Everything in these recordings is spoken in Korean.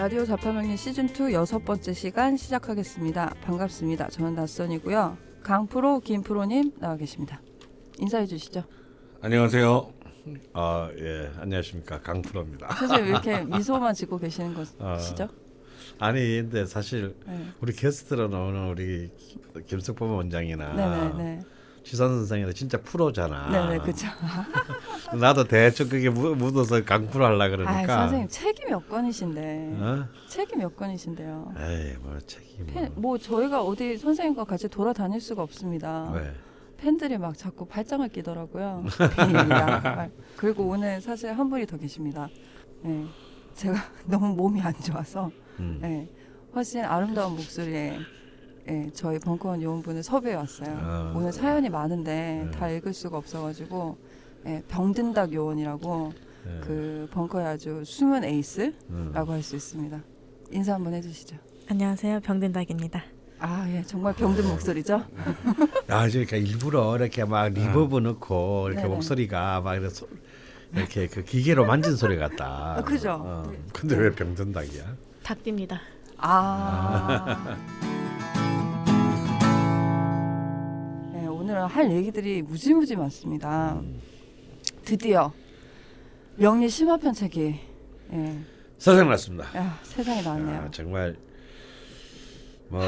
라디오 자파명리 시즌2 여섯 번째 시간 시작하겠습니다. 반갑습니다. 저는 낯선이고요. 강프로, 김프로님 나와 계십니다. 인사해 주시죠. 안녕하세요. 아, 예. 안녕하십니까. 강프로입니다. 사실 왜 이렇게 미소만 짓고 계시는 아. 것이죠? 아니, 근데 사실 네. 우리 게스트로 나오는 우리 김석범 원장이나 네네네. 시선 선생이나 진짜 프로잖아. 네네, 그쵸. 나도 대충 그게 묻- 묻어서 강프로 하려 아, 그러니까. 선생님, 책이 몇 권이신데. 어? 책이 몇 권이신데요. 에이, 뭐 책임. 팬, 뭐 저희가 어디 선생님과 같이 돌아다닐 수가 없습니다. 왜? 팬들이 막 자꾸 팔짱을 끼더라고요. 팬입니다. 그리고 오늘 사실 한 분이 더 계십니다. 네. 제가 너무 몸이 안 좋아서 음. 네. 훨씬 아름다운 목소리에 네, 저희 벙커원 요원분을 섭외해 왔어요. 아. 오늘 사연이 많은데 네. 다 읽을 수가 없어가지고 네, 병든닭 요원이라고 예. 그 벙커의 아주 숨은 에이스라고 음. 할수 있습니다. 인사 한번 해주시죠. 안녕하세요. 병든닭입니다. 아, 예, 정말 병든 목소리죠? 아, 그러니까 일부러 이렇게 막 reverb 넣고 이렇게 네네. 목소리가 막 이렇게, 소- 이렇게 그 기계로 만진 소리 같다. 아, 그죠? 어. 근데 왜 병든 닭이야? 닭띠입니다. 아. 오늘은 할 얘기들이 무지무지 많습니다. 드디어 명리 심화편 책이 예, 선생 났습니다. 야, 세상에 나왔네요. 아, 정말 뭐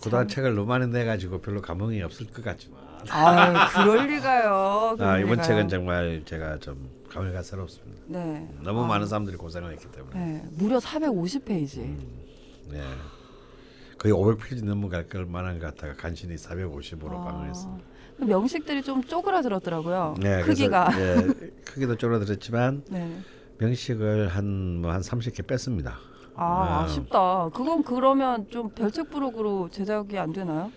그동안 책을 너무 많이 내가지고 별로 감흥이 없을 것 같지만 아, 그럴 리가요. 그럴 아, 이번 리가요. 책은 정말 제가 좀 감회가스럽습니다. 네. 너무 아, 많은 사람들이 고생을 했기 때문에 네, 무려 450페이지. 네. 거의 500페이지 넘어갈 걸 만한 것 같다가 간신히 450으로 아. 방어했습니다. 명식들이 좀 쪼그라들었더라고요. 네, 크기가. 그래서, 예, 크기도 줄어들었지만 네. 명식을 한 뭐한 30개 뺐습니다. 아, 아. 아 쉽다. 그건 그러면 좀 별책 부록으로 제작이 안 되나요?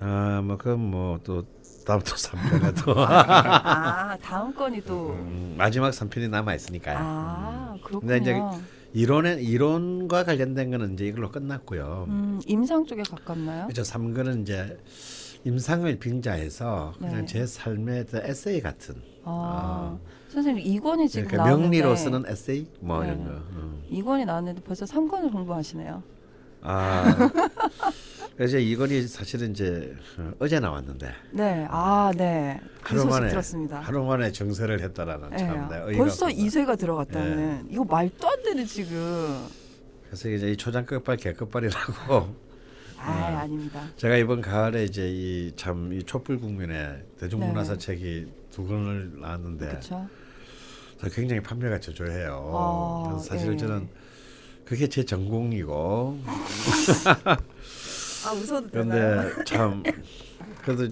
아, 뭐 그건 뭐또 다음 또 3편에 또 아, 다음 건이 또. 음, 마지막 3편이 남아 있으니까요. 아, 이제 그렇군요. 이론에 이론과 관련된 거는 이제 이걸로 끝났고요. 음, 임상 쪽에 가깝나요? 그래서 3권은 이제 임상을 빙자해서 그냥 네. 제 삶의 그 에세이 같은 아, 선생님 이 권이 지금 그러니까 명리로 쓰는 에세이 뭐 네. 이런 거. 음. 이 권이 나왔는데 벌써 3 권을 공부하시네요. 아 그래서 이건이 사실은 이제 어, 어제 나왔는데 네, 아, 네. 그 하루 만에 들었습니다. 하루 만에 정세를 했다라는 네, 참 어이가 벌써. 2세가 들어갔다는 이거 말도 안 되는 지금. 그래서 이제 이 초장 끝발 개끝발이라고 아, 네. 아닙니다. 제가 이번 가을에 이제 이참이 촛불 국민의 대중문화사 네. 책이 두 권을 나왔는데. 저 굉장히 판매가 저조해요. 아, 사실 예. 저는 그게 제 전공이고 아, 웃어도 되나요? 그런데 참 그래도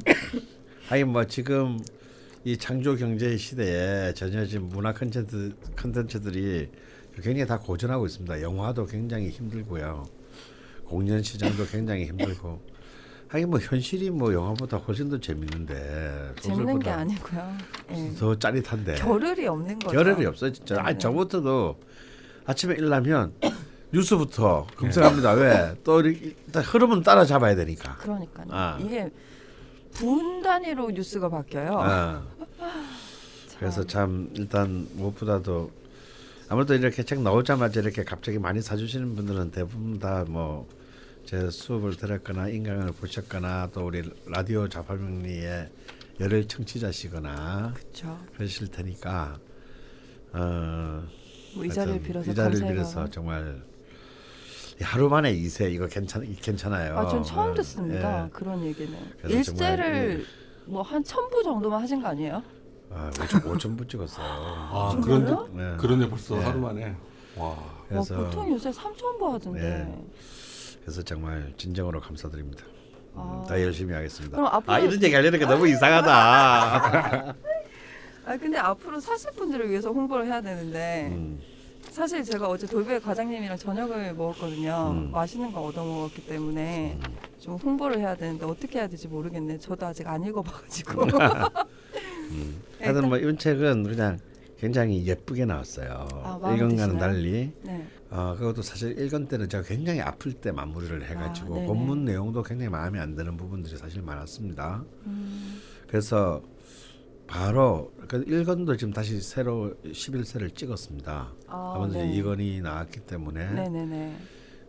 하긴 뭐 지금 이 창조 경제 시대에 전혀 지금 문화 컨텐츠 컨텐츠들이 굉장히 다 고전하고 있습니다. 영화도 굉장히 힘들고요. 공연 시장도 굉장히 힘들고. 하긴 뭐 현실이 뭐 영화보다 훨씬 더 재밌는데 재밌는 게 아니고요. 예. 더 짜릿한데 겨를이 없는 거죠. 겨를이 없어요 진짜. 아니 네. 저부터도 아침에 일나면 뉴스부터 검색합니다. 왜? 또 이렇게 일단 흐름은 따라잡아야 되니까. 그러니까요. 아. 이게 분 단위로 뉴스가 바뀌어요. 아. 그래서 참 일단 무엇보다도 아무래도 이렇게 책 나오자마자 이렇게 갑자기 많이 사주시는 분들은 대부분 다 뭐 제 수업을 들었거나 인강을 보셨거나 또 우리 라디오 자파명리의 열혈 청취자시거나 그렇죠. 그러실 테니까 어, 뭐 이 자리를 하여튼 빌어서 이 자리를 감사의 빌어서. 정말 하루 만에 이세 이거 괜찮 괜찮아요. 아, 전 처음 어, 듣습니다. 예. 그런 얘기는. 일제를 뭐 한 천부 정도만 하신 거 아니에요? 아, 5천 5천 부 찍었어요. 아? 그런데 네. 그런데 벌써 네. 하루 만에 와 그래서 와, 보통 요새 3천 부 하던데. 네. 그래서 정말 진정으로 감사드립니다. 음, 아. 더 열심히 하겠습니다. 앞으로- 아 이런 얘기 하려니까 너무 이상하다. 아 근데 앞으로 사실 분들을 위해서 홍보를 해야 되는데 음, 사실 제가 어제 돌배 과장님이랑 저녁을 먹었거든요. 음. 맛있는 거 얻어 먹었기 때문에 좀 홍보를 해야 되는데 어떻게 해야 될지 모르겠네. 저도 아직 안 읽어봐가지고. 음. 하여튼 뭐 이번 책은 그냥 굉장히 예쁘게 나왔어요. 아, 마음에 1권과는 드시나요? 달리. 네. 어, 그것도 사실 1권 때는 제가 굉장히 아플 때 마무리를 해가지고 아. 본문 내용도 굉장히 마음에 안 드는 부분들이 사실 많았습니다. 음, 그래서 바로 그 일건도 지금 다시 새로 11세를 찍었습니다. 아, 아무래도 네. 이건이 나왔기 때문에 네네네.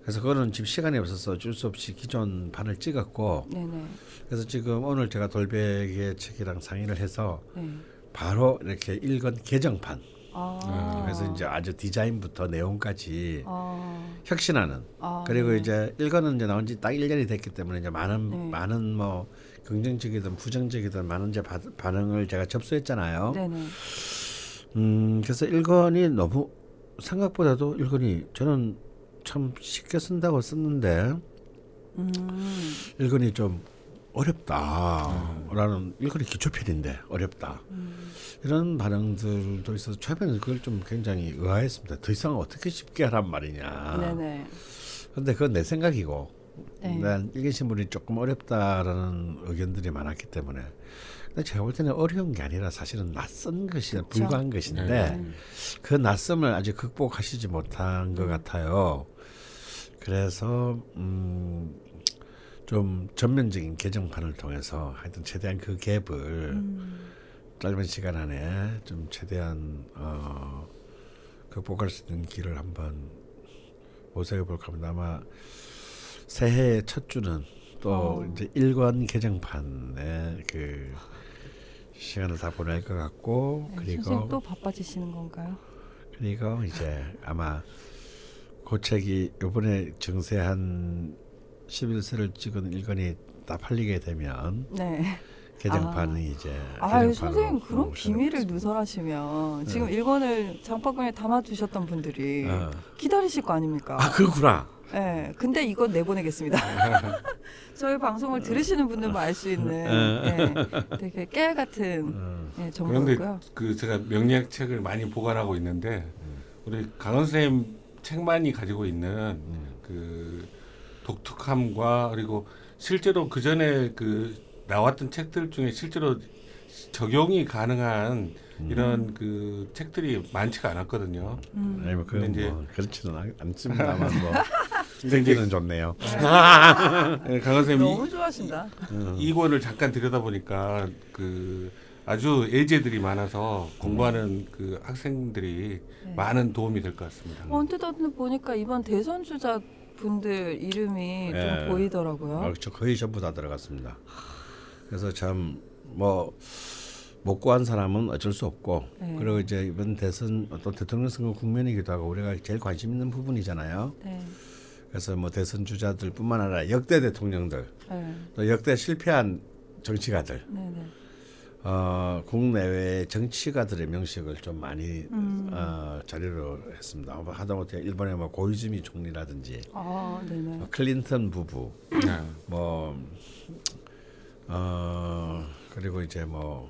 그래서 그거는 지금 시간이 없어서 어쩔 수 없이 기존 판을 찍었고 네네. 그래서 지금 오늘 제가 돌베개 책이랑 상의를 해서 네. 바로 이렇게 일건 개정판 아. 그래서 이제 아주 디자인부터 내용까지 아. 혁신하는 아, 그리고 네. 이제 일거는 이제 나온 지 딱 1년이 됐기 때문에 이제 많은 네. 많은 뭐 긍정적이든 부정적이든 많은 이제 바, 반응을 제가 접수했잖아요. 네네. 음 그래서 일건이 너무 생각보다도 일건이 저는 참 쉽게 쓴다고 썼는데 음. 일건이 좀 어렵다라는 일건이 기초편인데 어렵다 음. 이런 반응들도 있어서 처음에는 그걸 좀 굉장히 의아했습니다. 더 이상 어떻게 쉽게 하란 말이냐. 네네. 근데 그건 내 생각이고 네. 난 일개 신문이 조금 어렵다라는 의견들이 많았기 때문에 근데 제가 볼 때는 어려운 게 아니라 사실은 낯선 것이. 불과한 것인데 네. 그 낯섦을 아직 극복하시지 못한 음. 것 같아요. 그래서 음, 좀 전면적인 개정판을 통해서 하여튼 최대한 그 갭을 음. 짧은 시간 안에 좀 최대한 어, 극복할 수 있는 길을 한번 모색해 볼까 합니다. 아마 새해의 첫 주는 또 어. 이제 일권 개정판에 그 시간을 다 보낼 것 같고 네, 그리고 또 바빠지시는 건가요? 그리고 이제 아마 그 책이 이번에 증세한 11세를 찍은 일권이 다 팔리게 되면 네. 개정판이 이제 아, 개정판으로 선생님 그런 음, 비밀을 누설하시면 지금 네. 일권을 장바구니에 담아두셨던 분들이 어. 기다리실 거 아닙니까? 아 그렇구나. 네, 근데 이건 내보내겠습니다. 저희 방송을 들으시는 분들만 알 수 있는 네, 되게 깨 같은 어. 네, 그런데 정보고요. 그 제가 명리학 책을 많이 보관하고 있는데 우리 강원 선생님 책만이 가지고 있는 그 독특함과 그리고 실제로 그 전에 그 나왔던 책들 중에 실제로 적용이 가능한 이런 그 책들이 많지가 않았거든요. 음. 아니 뭐 그건 이제- 뭐 그렇지는 않- 않습니다만 뭐 생기는 좋네요. 네, 강원 선생님 너무 좋아하신다. 이, 이 권을 잠깐 들여다 보니까 그 아주 예제들이 많아서 공부하는 그 학생들이 네. 많은 도움이 될 것 같습니다. 언뜻 언뜻 보니까 이번 대선 주자 분들 이름이 네. 좀 보이더라고요. 어, 저 거의 전부 다 들어갔습니다. 그래서 참 뭐 못 구한 사람은 어쩔 수 없고 네. 그리고 이제 이번 대선 또 대통령 선거 국면이기도 하고 우리가 제일 관심 있는 부분이잖아요. 네. 그래서 뭐 대선 주자들뿐만 아니라 역대 대통령들 네. 또 역대 실패한 정치가들 네. 네. 어, 국내외 정치가들의 명식을 좀 많이 음. 어, 자료로 했습니다. 하다못해 일본의 뭐 고이즈미 총리라든지 아, 네네. 뭐 클린턴 부부 네. 뭐 어, 그리고 이제 뭐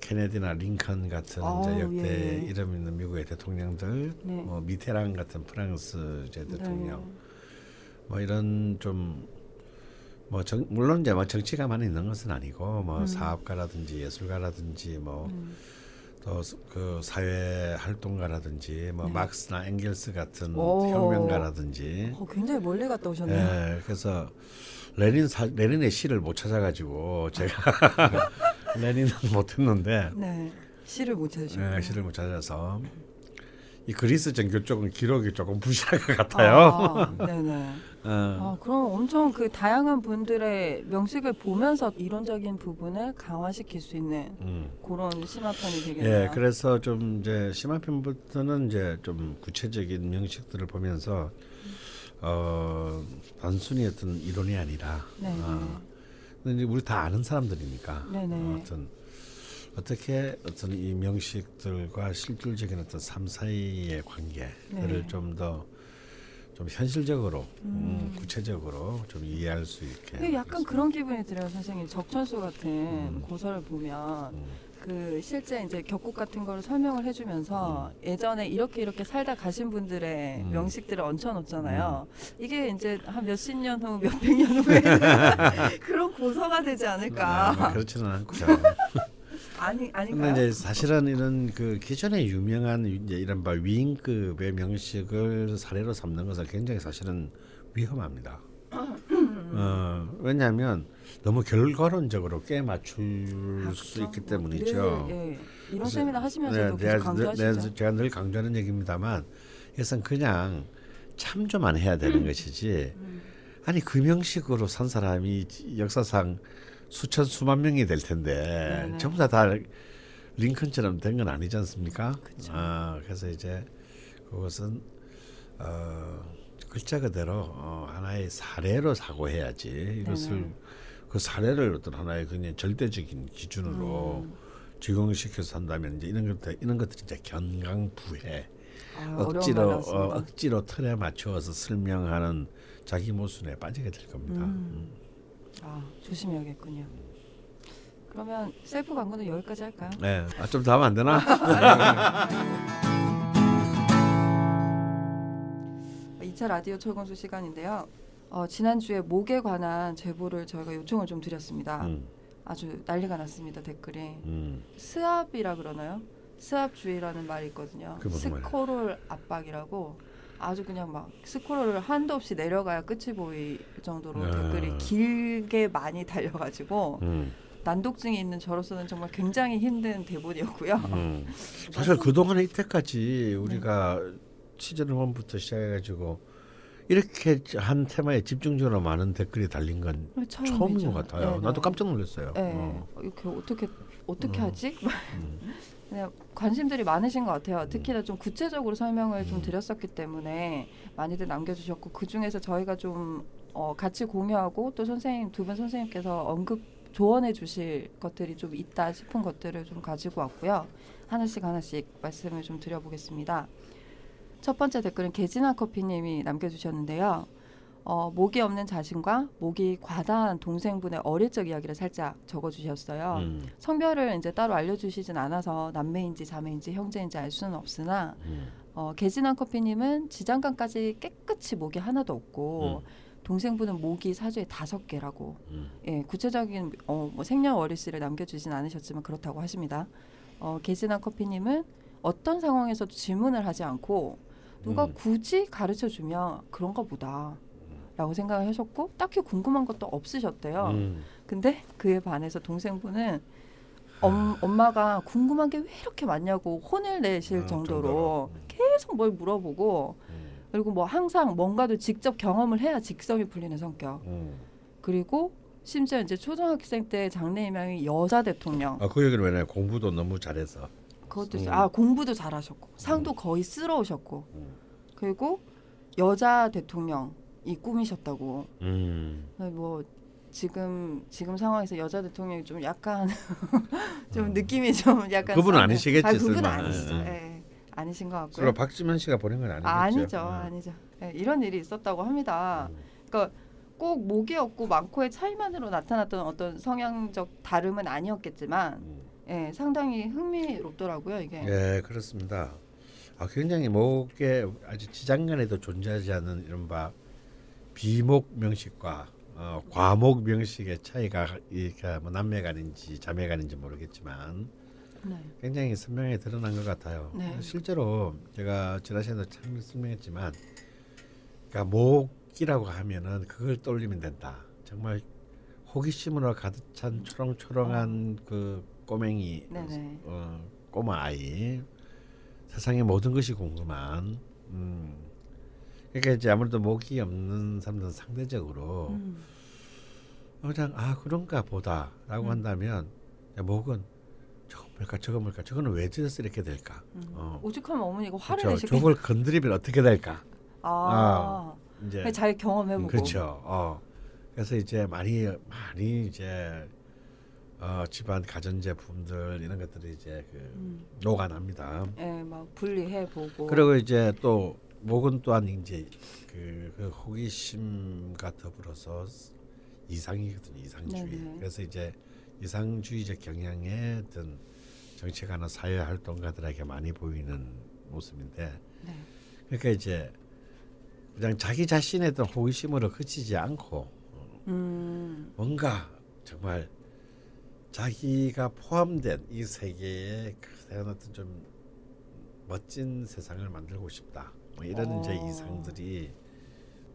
케네디나 링컨 같은 아우, 이제 역대 예. 이름 있는 미국의 대통령들, 네. 뭐 미테랑 같은 프랑스 이제 대통령, 네. 뭐 이런 좀 뭐 물론 이제 뭐 정치가만 있는 것은 아니고 뭐 음. 사업가라든지 예술가라든지 뭐또그 사회 활동가라든지 뭐 네. 막스나 앵겔스 같은 오. 혁명가라든지 어, 굉장히 멀리 갔다 오셨네요. 예, 그래서 레닌 사, 레닌의 시를 못 찾아가지고 제가 레닌은 못했는데 네. 시를 못 찾으셨고. 예, 시를 못 찾아서 이 그리스 정교 쪽은 기록이 조금 부실한 것 같아요. 아, 네네. 어, 아, 그럼 엄청 그 다양한 분들의 명식을 보면서 이론적인 부분을 강화시킬 수 있는 음. 그런 심화편이 되겠네요. 예, 그래서 좀 이제 심화편부터는 이제 좀 구체적인 명식들을 보면서 어 단순히 어떤 이론이 아니라 네네. 어, 근데 우리 다 아는 사람들이니까 네네. 어, 어떤 어떻게 어떤 이 명식들과 실질적인 어떤 삶 사이의 관계를 네. 좀더 좀 현실적으로 음, 구체적으로 좀 이해할 수 있게 약간 그런 기분이 들어요, 선생님. 적천수 같은 음. 고서를 보면 음. 그 실제 이제 격국 같은 거를 설명을 해주면서 예전에 이렇게 이렇게 살다 가신 분들의 음. 명식들을 얹혀놓잖아요. 이게 이제 한 몇십 년 후, 몇백 년 후에 그런 고서가 되지 아, 뭐 않을까. 그렇지는 않죠. 아니 근데 아닌가요? 이제 사실은 이런 그 기존에 유명한 이제 이런 바 위인급의 명식을 사례로 삼는 것은 굉장히 사실은 위험합니다. 어, 왜냐하면 너무 결과론적으로 꽤 맞출 아, 수? 있기 뭐 때문이죠. 늘, 예. 이런 세미나 하시면서도 네, 계속 내가, 강조하시죠. 제가 늘 강조하는 얘기입니다만 이것은 그냥 참조만 해야 되는 것이지 음. 아니 금형식으로 산 사람이 역사상 수천 수만 명이 될 텐데 네네. 전부 다다 링컨처럼 된 건 아니지 않습니까? 그쵸. 아, 그래서 이제 그것은 어, 글자 그대로 어, 하나의 사례로 사고해야지 이것을 네네. 그 사례를 어떤 하나의 그냥 절대적인 기준으로 음. 적용시켜서 한다면 이제 이런 것들 이런 것들이 이제 견강부회 아, 억지로 어. 억지로 틀에 맞추어서 설명하는 자기 모순에 빠지게 될 겁니다. 음. 아, 조심해야겠군요. 그러면 셀프 광고는 여기까지 할까요? 네, 아, 좀더 하면 안 되나? 2차 라디오 철공수 시간인데요. 어, 지난주에 목에 관한 제보를 저희가 요청을 좀 드렸습니다. 음, 아주 난리가 났습니다. 댓글이. 음, 스압이라 그러나요? 스압주의라는 말이 있거든요. 스코롤 압박이라고 아주 그냥 막 스코롤을 한도 없이 내려가야 끝이 보일 정도로 야. 댓글이 길게 많이 달려가지고 음, 난독증이 있는 저로서는 정말 굉장히 힘든 대본이었고요. 음. 사실 그 동안에 이때까지 우리가 시즌 1부터 시작해가지고 이렇게 한 테마에 집중적으로 많은 댓글이 달린 건 처음이죠. 처음인 것 같아요. 네, 나도 네. 깜짝 놀랐어요. 네. 어. 이렇게 어떻게 어떻게 음. 하지? 음. 관심들이 많으신 것 같아요. 특히나 좀 구체적으로 설명을 좀 음. 드렸었기 때문에 많이들 남겨주셨고 그 중에서 저희가 좀 어, 같이 공유하고 또 선생님 두 분 선생님께서 언급 조언해 주실 것들이 좀 있다 싶은 것들을 좀 가지고 왔고요. 하나씩 하나씩 말씀을 좀 드려보겠습니다. 첫 번째 댓글은 개진아 커피님이 남겨주셨는데요. 어, 목이 없는 자신과 목이 과다한 동생분의 어릴 적 이야기를 살짝 적어주셨어요. 음, 성별을 이제 따로 알려주시진 않아서 남매인지 자매인지 형제인지 알 수는 없으나 음, 어, 개진한 커피님은 지장간까지 깨끗이 목이 하나도 없고 동생분은 목이 사주에 다섯 개라고 음. 예 구체적인 어, 뭐 생년월일씨를 남겨주진 않으셨지만 그렇다고 하십니다. 어, 개진한 커피님은 어떤 상황에서도 질문을 하지 않고 누가 음. 굳이 가르쳐 주면 그런가 보다. 라고 생각을 하셨고 딱히 궁금한 것도 없으셨대요. 음. 근데 그에 반해서 동생분은 엄, 엄마가 궁금한 게 왜 이렇게 많냐고 혼을 내실 아, 정도로 정도로. 계속 뭘 물어보고 음. 그리고 뭐 항상 뭔가도 직접 경험을 해야 직성이 풀리는 성격 음. 그리고 심지어 이제 초등학생 때 장래 희망이 여자 대통령 아, 그 얘기를 왜냐 공부도 너무 잘해서. 그것도 음. 아 공부도 잘하셨고 상도 거의 쓸어오셨고 음. 그리고 여자 대통령 이 꿈이셨다고 음. 뭐 지금 지금 상황에서 여자 대통령이 좀 약간 좀 음. 느낌이 좀 약간 그분은 싸네. 아니시겠지, 아, 그분. 아니시죠. 예, 예. 아니신 것 같고요. 설마 박지만 씨가 보낸 건 아니겠죠? 아, 아니죠, 어. 아니죠. 예, 이런 일이 있었다고 합니다. 음. 그러니까 꼭 목이 없고 많고의 차이만으로 나타났던 어떤 성향적 다름은 아니었겠지만, 음. 예, 상당히 흥미롭더라고요 이게. 예, 그렇습니다. 아, 굉장히 목에 아주 지장간에도 존재하지 않는 이른바 비목 명식과 어, 과목 명식의 차이가 이게 뭐 남매간인지 자매간인지 모르겠지만 네. 굉장히 선명하게 드러난 것 같아요. 네. 실제로 제가 지난 시간에도 참 설명했지만, 그러니까 목이라고 하면은 그걸 떠올리면 된다. 정말 호기심으로 가득 찬 초롱초롱한 그 꼬맹이, 네네. 어, 꼬마 아이, 세상의 모든 것이 궁금한. 음. 그러니까 이제 아무래도 목이 없는 사람들은 상대적으로 음. 그냥 아 그런가 보다라고 음. 한다면 야, 목은 저거 뭘까 저거 뭘까 저거는 왜 저래서 이렇게 될까 음. 어. 오죽하면 어머니가 화를 그렇죠. 내시겠. 저걸 건드리면 어떻게 될까 아, 이제 잘 경험해보고. 음, 그렇죠 어. 그래서 이제 많이 많이 이제 어, 집안 가전제품들 이런 것들이 이제 그 음. 녹아납니다 예, 막 분리해 보고. 그리고 이제 또 목은 또한 이제 그, 그 호기심과 더불어서 이상이거든요 이상주의 네네. 그래서 이제 이상주의적 경향의 어떤 정치가나 사회 활동가들에게 많이 보이는 모습인데 네. 그러니까 이제 그냥 자기 자신의 어떤 호기심으로 그치지 않고 음. 뭔가 정말 자기가 포함된 이 세계에 그런 어떤 좀 멋진 세상을 만들고 싶다. 뭐 이런 어. 이제 이상들이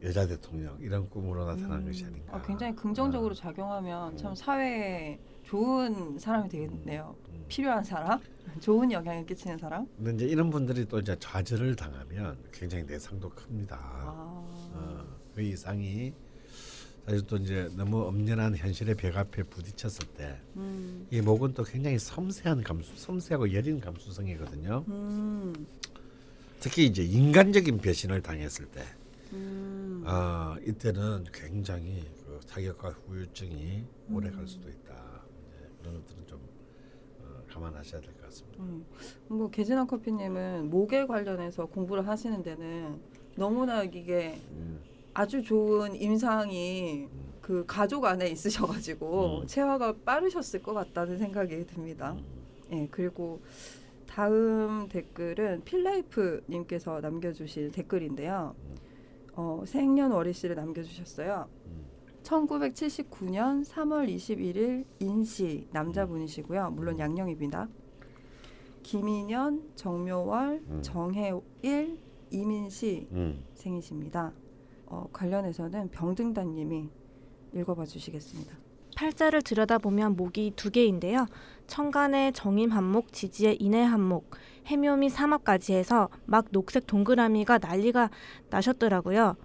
여자 대통령 이런 꿈으로 나타난 것이 아닌가. 아, 굉장히 긍정적으로 어. 작용하면 참 음. 사회에 좋은 사람이 되겠네요. 음. 필요한 사람, 좋은 영향을 끼치는 사람. 근데 이제 이런 분들이 또 이제 좌절을 당하면 굉장히 내상도 큽니다. 아, 어, 그 이상이 사실 또 이제 너무 엄연한 현실의 벽 앞에 부딪혔을 때이 음, 목은 또 굉장히 섬세한 감수, 섬세하고 여린 감수성이거든요. 음, 특히 이제 인간적인 배신을 당했을 때, 음. 아 이때는 굉장히 그 자격과 후유증이 오래 갈 수도 있다. 이제 그런 것들은 좀 어, 감안하셔야 될 것 같습니다. 음. 뭐 개진한 커피님은 목에 관련해서 공부를 하시는 데는 너무나 이게 음, 아주 좋은 임상이 그 가족 안에 있으셔가지고 음. 체화가 빠르셨을 것 같다는 생각이 듭니다. 음. 예, 그리고 다음 댓글은 필라이프님께서 남겨주신 댓글인데요. 어, 생년월일씨를 남겨주셨어요. 음. 1979년 3월 21일 인시 남자분이시고요. 물론 양령입니다. 김인현, 정묘월, 음. 정혜일, 이민시 음. 생이십니다. 어, 관련해서는 병등단님이 읽어봐 주시겠습니다. 팔자를 들여다보면 목이 두 개인데요. 천간에 정임 한목, 지지에 인해 한목, 해묘미 삼합까지 해서 막 녹색 동그라미가 난리가 나셨더라고요.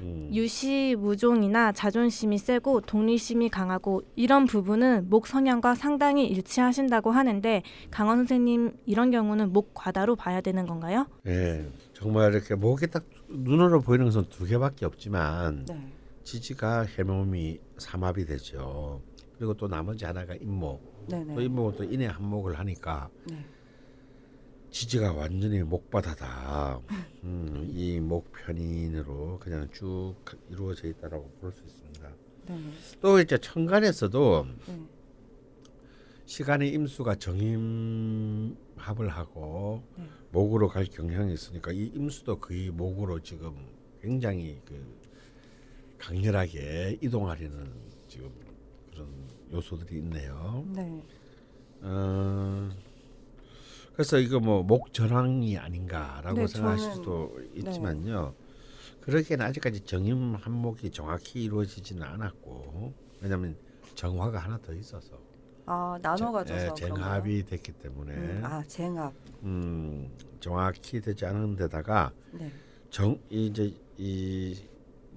음. 유시 무종이나 자존심이 세고 독립심이 강하고 이런 부분은 목 성향과 상당히 일치하신다고 하는데 강원 선생님 이런 경우는 목 과다로 봐야 되는 건가요? 예, 정말 이렇게 목에 딱 눈으로 보이는 것은 두 개밖에 없지만 네. 지지가 해몸이 삼합이 되죠. 그리고 또 나머지 하나가 임목. 네네. 또 임목은 또 인의 한목을 하니까 네. 지지가 완전히 목바다다. 음, 이 목편인으로 그냥 쭉 이루어져 있다라고 볼 수 있습니다. 네. 또 이제 천간에서도 네. 시간의 임수가 정임합을 하고 네. 목으로 갈 경향이 있으니까 이 임수도 거의 목으로 지금 굉장히 그 강렬하게 이동하려는 지금 그런 요소들이 있네요. 네. 어, 그래서 이거 뭐 목전황이 아닌가라고 네, 생각하실 수도 있지만요. 그러기에는 아직까지 정임 한목이 정확히 이루어지지는 않았고 왜냐하면 정화가 하나 더 있어서 아 나눠 가져서 예, 쟁합이 됐기 때문에? 음, 아 쟁합. 음, 정확히 되지 않은 데다가 네. 정 이제 이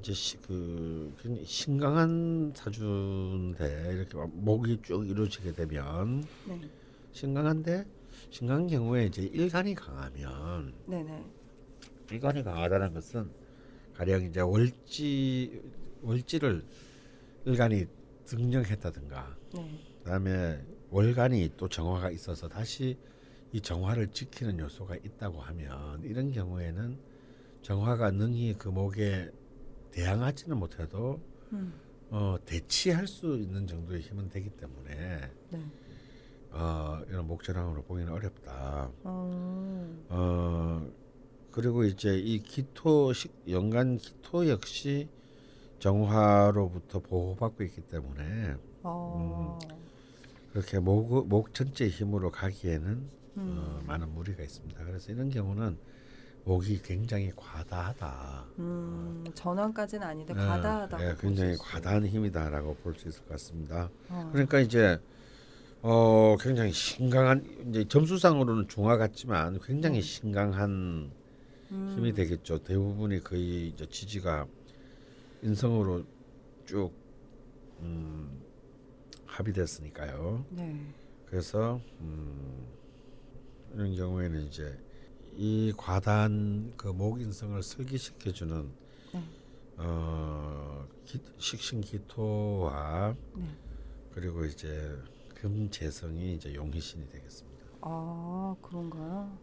이제 시, 그 신강한 사주인데 이렇게 막 목이 쭉 이루어지게 되면 네. 신강한데 신강한 경우에 이제 일간이 강하면 네네. 일간이 강하다는 것은 가령 이제 월지 월지를 일간이 등령했다든가 네. 그다음에 월간이 또 정화가 있어서 다시 이 정화를 지키는 요소가 있다고 하면 이런 경우에는 정화가 능히 그 목에 대항하지는 못해도 음. 어, 대치할 수 있는 정도의 힘은 되기 때문에 네. 어, 이런 목전황으로 보기는 어렵다. 어. 어, 그리고 이제 이 기토 식 연간 기토 역시 정화로부터 보호받고 있기 때문에 어. 그렇게 목, 목 전체 힘으로 가기에는 어, 음. 많은 무리가 있습니다. 그래서 이런 경우는 목이 굉장히 과다하다. 음. 전환까지는 아닌데 어, 과다하다고. 예, 볼수 굉장히. 과다한 힘이다라고 볼 수 있을 것 같습니다. 어. 그러니까 이제 어 굉장히 신강한 이제 점수상으로는 중화 같지만 굉장히 음. 신강한 음. 힘이 되겠죠. 대부분이 거의 이제 지지가 인성으로 쭉 음, 합의됐으니까요. 네. 그래서 음, 이런 경우에는 이제 이 과다한 그 목인성을 설기시켜주는 네. 어, 기, 식신기토와 네. 그리고 이제 금재성이 이제 용희신이 되겠습니다. 아 그런가요?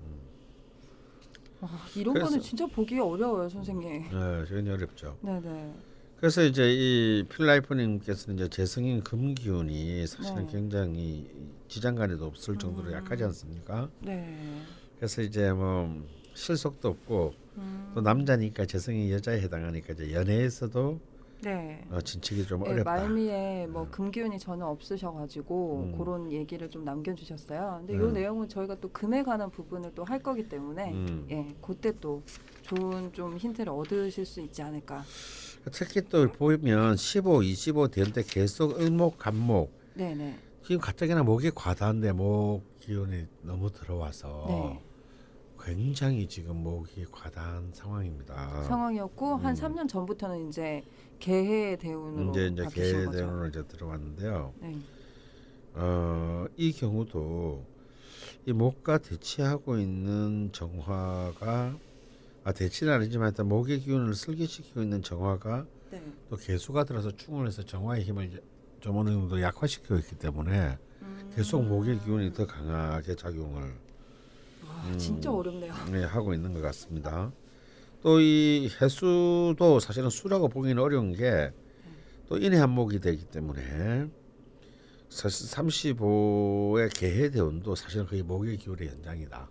아, 이런 음. 그래서- 거는 진짜 보기 어려워요, 선생님. 네, 굉장히 어렵죠. 네네. 그래서 이제 이 필라이프님께서는 이제 재성인 금기운이 사실은 네. 굉장히 지장간에도 없을 정도로 음. 약하지 않습니까? 네. 그래서 이제 뭐 실속도 없고 음. 또 남자니까 재성이 여자에 해당하니까 이제 연애에서도 네. 어, 진척이 좀 네, 어렵다. 말미에 뭐 금기운이 저는 없으셔가지고 음. 그런 얘기를 좀 남겨주셨어요. 근데 이 음. 내용은 저희가 또 금에 관한 부분을 또 할 거기 때문에 음. 예, 그때 또 좋은 좀 힌트를 얻으실 수 있지 않을까. 특히 또 보면 15, 25될때 계속 을목, 간목 네네. 지금 가뜩이나 목이 과다한데 목 기운이 너무 들어와서 네. 굉장히 지금 목이 과다한 상황입니다. 상황이었고 한 음. 3년 전부터는 이제 개해 대운으로 이제 이제 거죠. 계대로 이제 들어왔는데요. 네. 어, 이 경우도 이 목과 대치하고 있는 정화가 아 대치는 아니지만 일단 목의 기운을 슬기시키고 있는 정화가 네. 또 개수가 들어서 충을 해서 정화의 힘을 좀 어느 정도 약화시키고 있기 때문에 음. 계속 목의 기운이 더 강하게 작용을 와, 음. 진짜 어렵네요. 네, 하고 있는 것 같습니다. 또 이 해수도 사실은 수라고 보기는 어려운 게 또 인해 한목이 되기 때문에 사실 35의 개해 대운도 사실은 거의 목의 기울의 연장이다.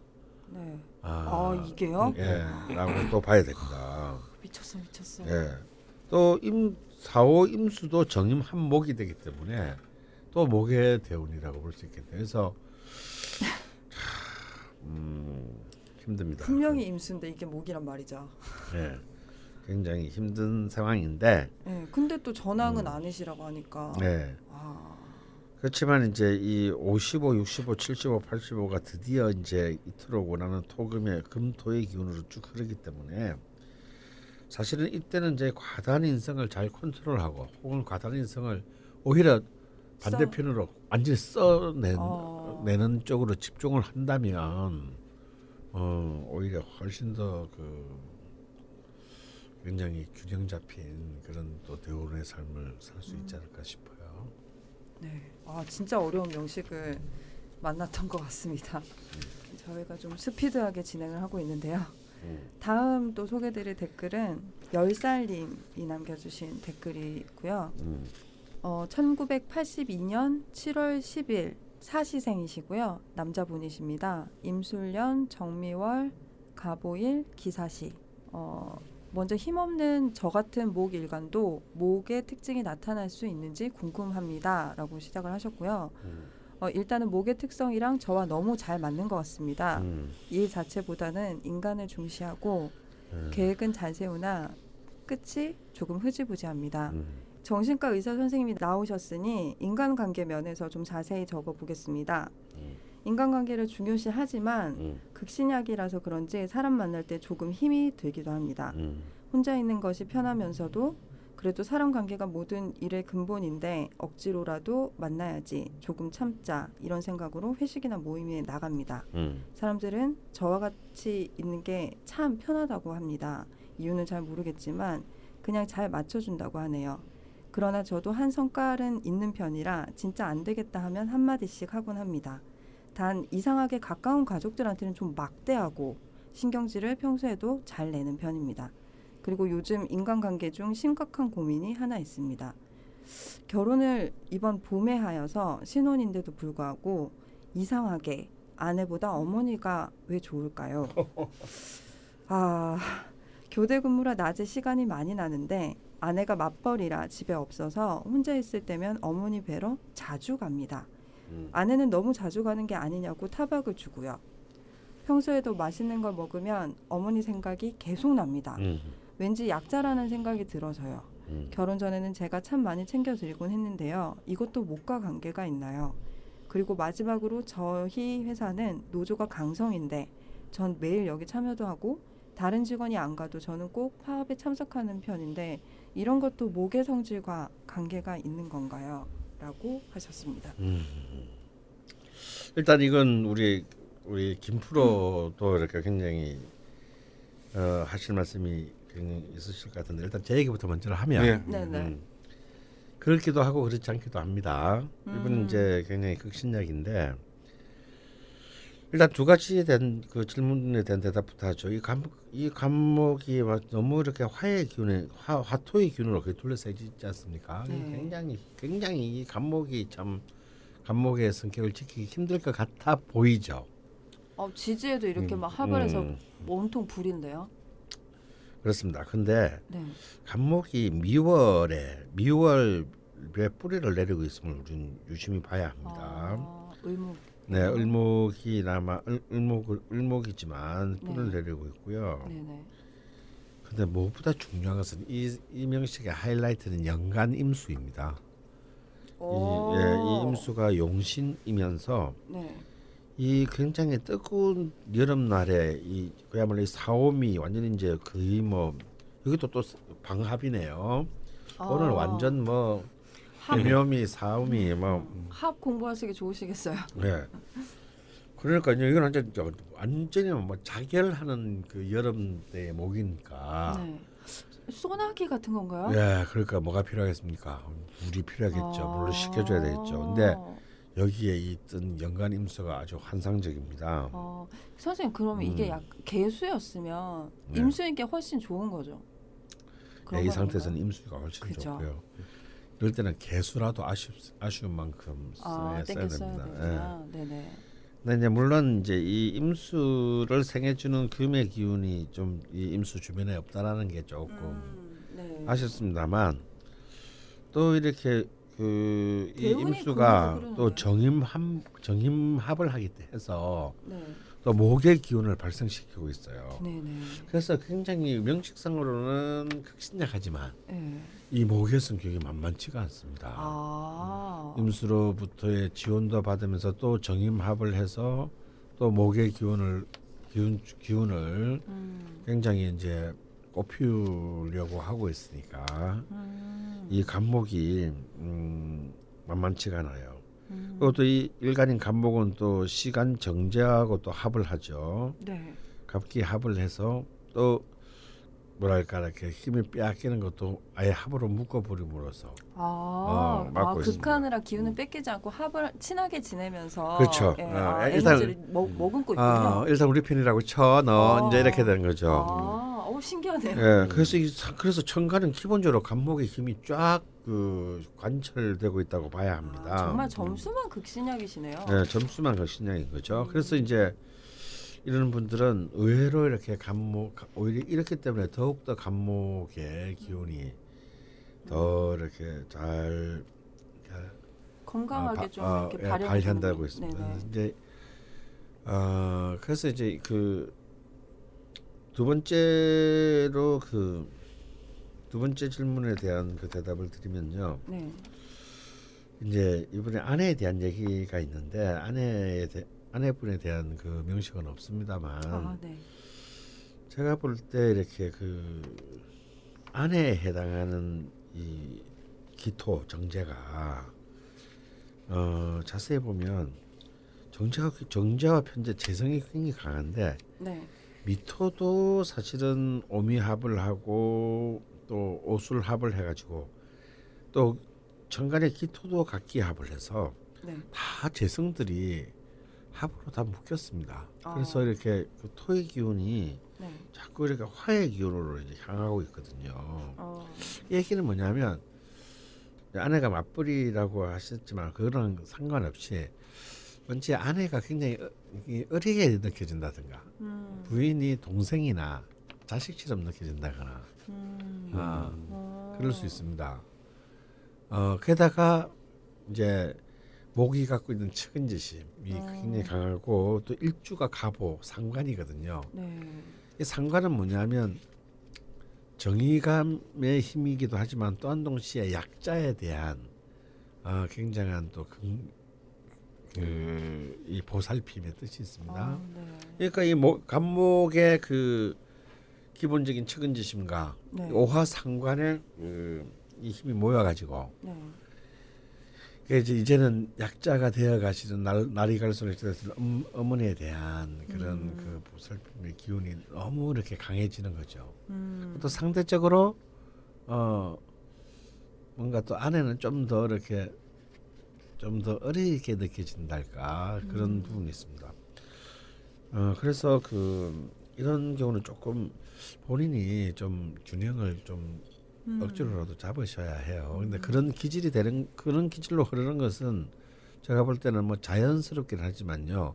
네. 아, 아, 이게요? 예, 라고 또 봐야 됩니다. 미쳤어, 미쳤어. 예. 또임 사오 임수도 정임 한목이 되기 때문에 또 목의 대운이라고 볼 수 있겠네요. 그래서 참, 음, 힘듭니다. 분명히 임수인데 이게 목이란 말이죠. 예, 굉장히 힘든 상황인데, 네. 근데 또 전황은 음. 아니시라고 하니까. 예. 아, 그렇지만 이제 이 55, 65, 75, 85가 드디어 이제 이토록 원하는 토금의 금토의 기운으로 쭉 흐르기 때문에 사실은 이때는 이제 과다한 인성을 잘 컨트롤하고 혹은 과다한 인성을 오히려 반대편으로 완전히 써내는 어. 내는 쪽으로 집중을 한다면 어 오히려 훨씬 더 그 굉장히 균형 잡힌 그런 또 대우의 삶을 살 수 있지 않을까 싶어요. 네. 아, 진짜 어려운 명식을 만났던 것 같습니다. 저희가 좀 스피드하게 진행을 하고 있는데요. 음. 다음 또 소개드릴 댓글은 열살님이 남겨주신 댓글이 있고요. 음. 어, 1982년 7월 10일 사시생이시고요. 남자분이십니다. 임술년, 정미월, 가보일, 기사시. 어, 먼저 힘없는 저 같은 목 일간도 목의 특징이 나타날 수 있는지 궁금합니다 라고 시작을 하셨고요. 음. 어, 일단은 목의 특성이랑 저와 너무 잘 맞는 것 같습니다. 음. 일 자체보다는 인간을 중시하고 음. 계획은 잘 세우나 끝이 조금 흐지부지합니다. 음. 정신과 의사 선생님이 나오셨으니 인간관계 면에서 좀 자세히 적어보겠습니다. 음. 인간관계를 중요시하지만 음. 극신약이라서 그런지 사람 만날 때 조금 힘이 들기도 합니다. 음. 혼자 있는 것이 편하면서도 그래도 사람 관계가 모든 일의 근본인데 억지로라도 만나야지 조금 참자 이런 생각으로 회식이나 모임에 나갑니다. 음. 사람들은 저와 같이 있는 게 참 편하다고 합니다. 이유는 잘 모르겠지만 그냥 잘 맞춰준다고 하네요. 그러나 저도 한 성깔은 있는 편이라 진짜 안 되겠다 하면 한마디씩 하곤 합니다. 단 이상하게 가까운 가족들한테는 좀 막대하고 신경질을 평소에도 잘 내는 편입니다. 그리고 요즘 인간관계 중 심각한 고민이 하나 있습니다. 결혼을 이번 봄에 하여서 신혼인데도 불구하고 이상하게 아내보다 어머니가 왜 좋을까요? 아, 교대 근무라 낮에 시간이 많이 나는데 아내가 맞벌이라 집에 없어서 혼자 있을 때면 어머니 뵈러 자주 갑니다. 음. 아내는 너무 자주 가는 게 아니냐고 타박을 주고요. 평소에도 맛있는 걸 먹으면 어머니 생각이 계속 납니다. 음. 왠지 약자라는 생각이 들어서요. 음. 결혼 전에는 제가 참 많이 챙겨드리곤 했는데요. 이것도 목과 관계가 있나요? 그리고 마지막으로 저희 회사는 노조가 강성인데 전 매일 여기 참여도 하고 다른 직원이 안 가도 저는 꼭 파업에 참석하는 편인데 이런 것도 목의 성질과 관계가 있는 건가요? 라고 하셨습니다. 음. 일단 이건 우리 우리 김프로도 이렇게 굉장히 어, 하실 말씀이 굉장히 있으실 것 같은데 일단 제 얘기부터 먼저 하면 네. 네 네. 음, 그렇기도 하고 그렇지 않기도 합니다. 이분은 음. 이제 굉장히 극신약인데 일단 두 가지 된그 질문에 대한 대답부터 하죠. 이 감목 이 감목이 막 너무 이렇게 화의 기운에 화 화토의 기운으로 거의 둘러싸여 있지 않습니까? 네. 굉장히 굉장히 이 감목이 참 감목의 성격을 지키기 힘들 것 같아 보이죠. 어, 지지에도 이렇게 음, 막 합을 해서 음. 온통 불인데요. 그렇습니다. 근데 네. 간목이 미월에 미월에 뿌리를 내리고 있음을 우리는 유심히 봐야 합니다. 아, 의무. 네, 을목이나마 을, 을목 을목이지만 뿌리를 네. 내리고 있고요. 네네. 근데 무엇보다 중요한 것은 이, 이 명식의 하이라이트는 연간 임수입니다. 이, 예, 이 임수가 용신이면서 네. 이 굉장히 뜨거운 여름날에 이 그야말로 이 사오미 완전히 이제 거의 뭐 이것도 또 방합이네요. 오늘 아, 완전 뭐 합, 해묘미 사오미 뭐합 공부하시기 좋으시겠어요. 예. 그러니까요 이건 완전 저- 완전히 뭐 자결하는 그 여름 때의 목이니까. 네. 소나기 같은 건가요? 예, 그러니까 뭐가 필요하겠습니까? 물이 필요하겠죠. 아. 식혀줘야 되겠죠. 근데 여기에 있던 연간 임수가 아주 환상적입니다. 어, 선생님 그러면 이게 음. 약 개수였으면 네. 임수인 게 훨씬 좋은 거죠. 그런 이건 상태에서는? 임수가 훨씬 그죠. 좋고요. 이럴 때는 개수라도 아쉬, 아쉬운 만큼 아, 써야, 됩니다. 예. 되구나. 네네. 근데 이제 물론 이제 이 임수를 생해주는 금의 기운이 좀 이 임수 주변에 없다라는 게 조금 음, 네. 아쉽습니다만 또 이렇게 그 이 임수가 또. 정임합 정임합을 하기 때 해서 네. 또 목의 기운을 발생시키고 있어요. 네네. 그래서 굉장히 명식상으로는 극신약하지만 네. 이 목의 성격이 만만치가 않습니다. 아. 임수로부터의 지원도 받으면서 또 정임합을 해서 또 목의 기운을 기운 기운을 음, 굉장히 이제 꽃피우려고 하고 있으니까 음, 이 간목이 음, 만만치가 않아요. 음. 그리고 또이 일간인 간목은 또 시간 정제하고 또 합을 하죠. 네. 갑기 합을 해서 또 뭐랄까 이렇게 힘이 빼앗기는 것도 아예 합으로 묶어버림으로써 아, 어, 아 막고 있습니다. 극한이라 기운을 뺏기지 않고 합을 친하게 지내면서 그렇죠. 예, 어, 아, 일단- 먹, 머금고 있군요. 아 일단 우리 편이라고 쳐 넣어 어. 이제 이렇게 되는 거죠. 아, 어 신기하네요. 예, 그래서 이 사- 그래서 천간은 기본적으로 간목의 힘이 쫙 그 관철되고 있다고 봐야 합니다. 아, 정말 점수만 극신약이시네요. 예, 점수만 그 신약인 거죠. 음. 그래서 이제 이런 분들은 의외로 이렇게 간목 오히려 이렇기 때문에 더욱 더 간목의 기운이 더 이렇게 잘 건강하게 아, 바- 좀 아, 이렇게 예, 발휘 발휘한다고 했습니다. 네네. 이제 어 그래서 이제 그 두 번째로 그 두 번째 질문에 대한 그 대답을 드리면요. 네. 이제 이번에 아내에 대한 얘기가 있는데 아내에 대, 아내분에 대한 그 명식은 없습니다만 아, 네. 제가 볼 때 이렇게 그 아내에 해당하는 이 기토 정제가 어 자세히 보면 정제가 정제와 편제 재성이 굉장히 강한데 네. 미토도 사실은 오미합을 하고 또 오술합을 해가지고 또 천간의 기토도 각기합을 해서 네. 다 재성들이 합으로 다 묶였습니다. 아. 그래서 이렇게 그 토의 기운이 네. 자꾸 이렇게 화의 기운으로 이제 향하고 있거든요. 어. 이 얘기는 뭐냐면 아내가 맞벌이라고 하셨지만 그거랑 상관없이 왠지 아내가 굉장히 어, 이 어리게 느껴진다든가 음. 부인이 동생이나 자식처럼 느껴진다거나 음. 아, 어. 그럴 수 있습니다. 어 게다가 이제 목이 갖고 있는 측은지심이 음. 굉장히 강하고 또 일주가 가보 상관이거든요. 네. 이 상관은 뭐냐면 정의감의 힘이기도 하지만 또한 동시에 약자에 대한 어, 굉장한 또그이 보살핌의 뜻이 있습니다. 아, 네. 그러니까 이 목, 간목의 그 기본적인 측은지심과 네. 오화 상관의 그, 이 힘이 모여가지고 네. 그 이제 이제는 약자가 되어 가시는 날, 날이 갈수록 음, 어머니에 대한 그런 음. 그 보살핌의 기운이 너무 이렇게 강해지는 거죠. 음. 또 상대적으로 어 뭔가 또 아내는 좀 더 이렇게 좀 더 어리게 느껴진달까 그런 음. 부분이 있습니다. 어 그래서 그 이런 경우는 조금 본인이 좀 균형을 좀 음. 억지로라도 잡으셔야 해요. 근데 그런 기질이 되는 그런 기질로 흐르는 것은 제가 볼 때는 뭐 자연스럽긴 하지만요.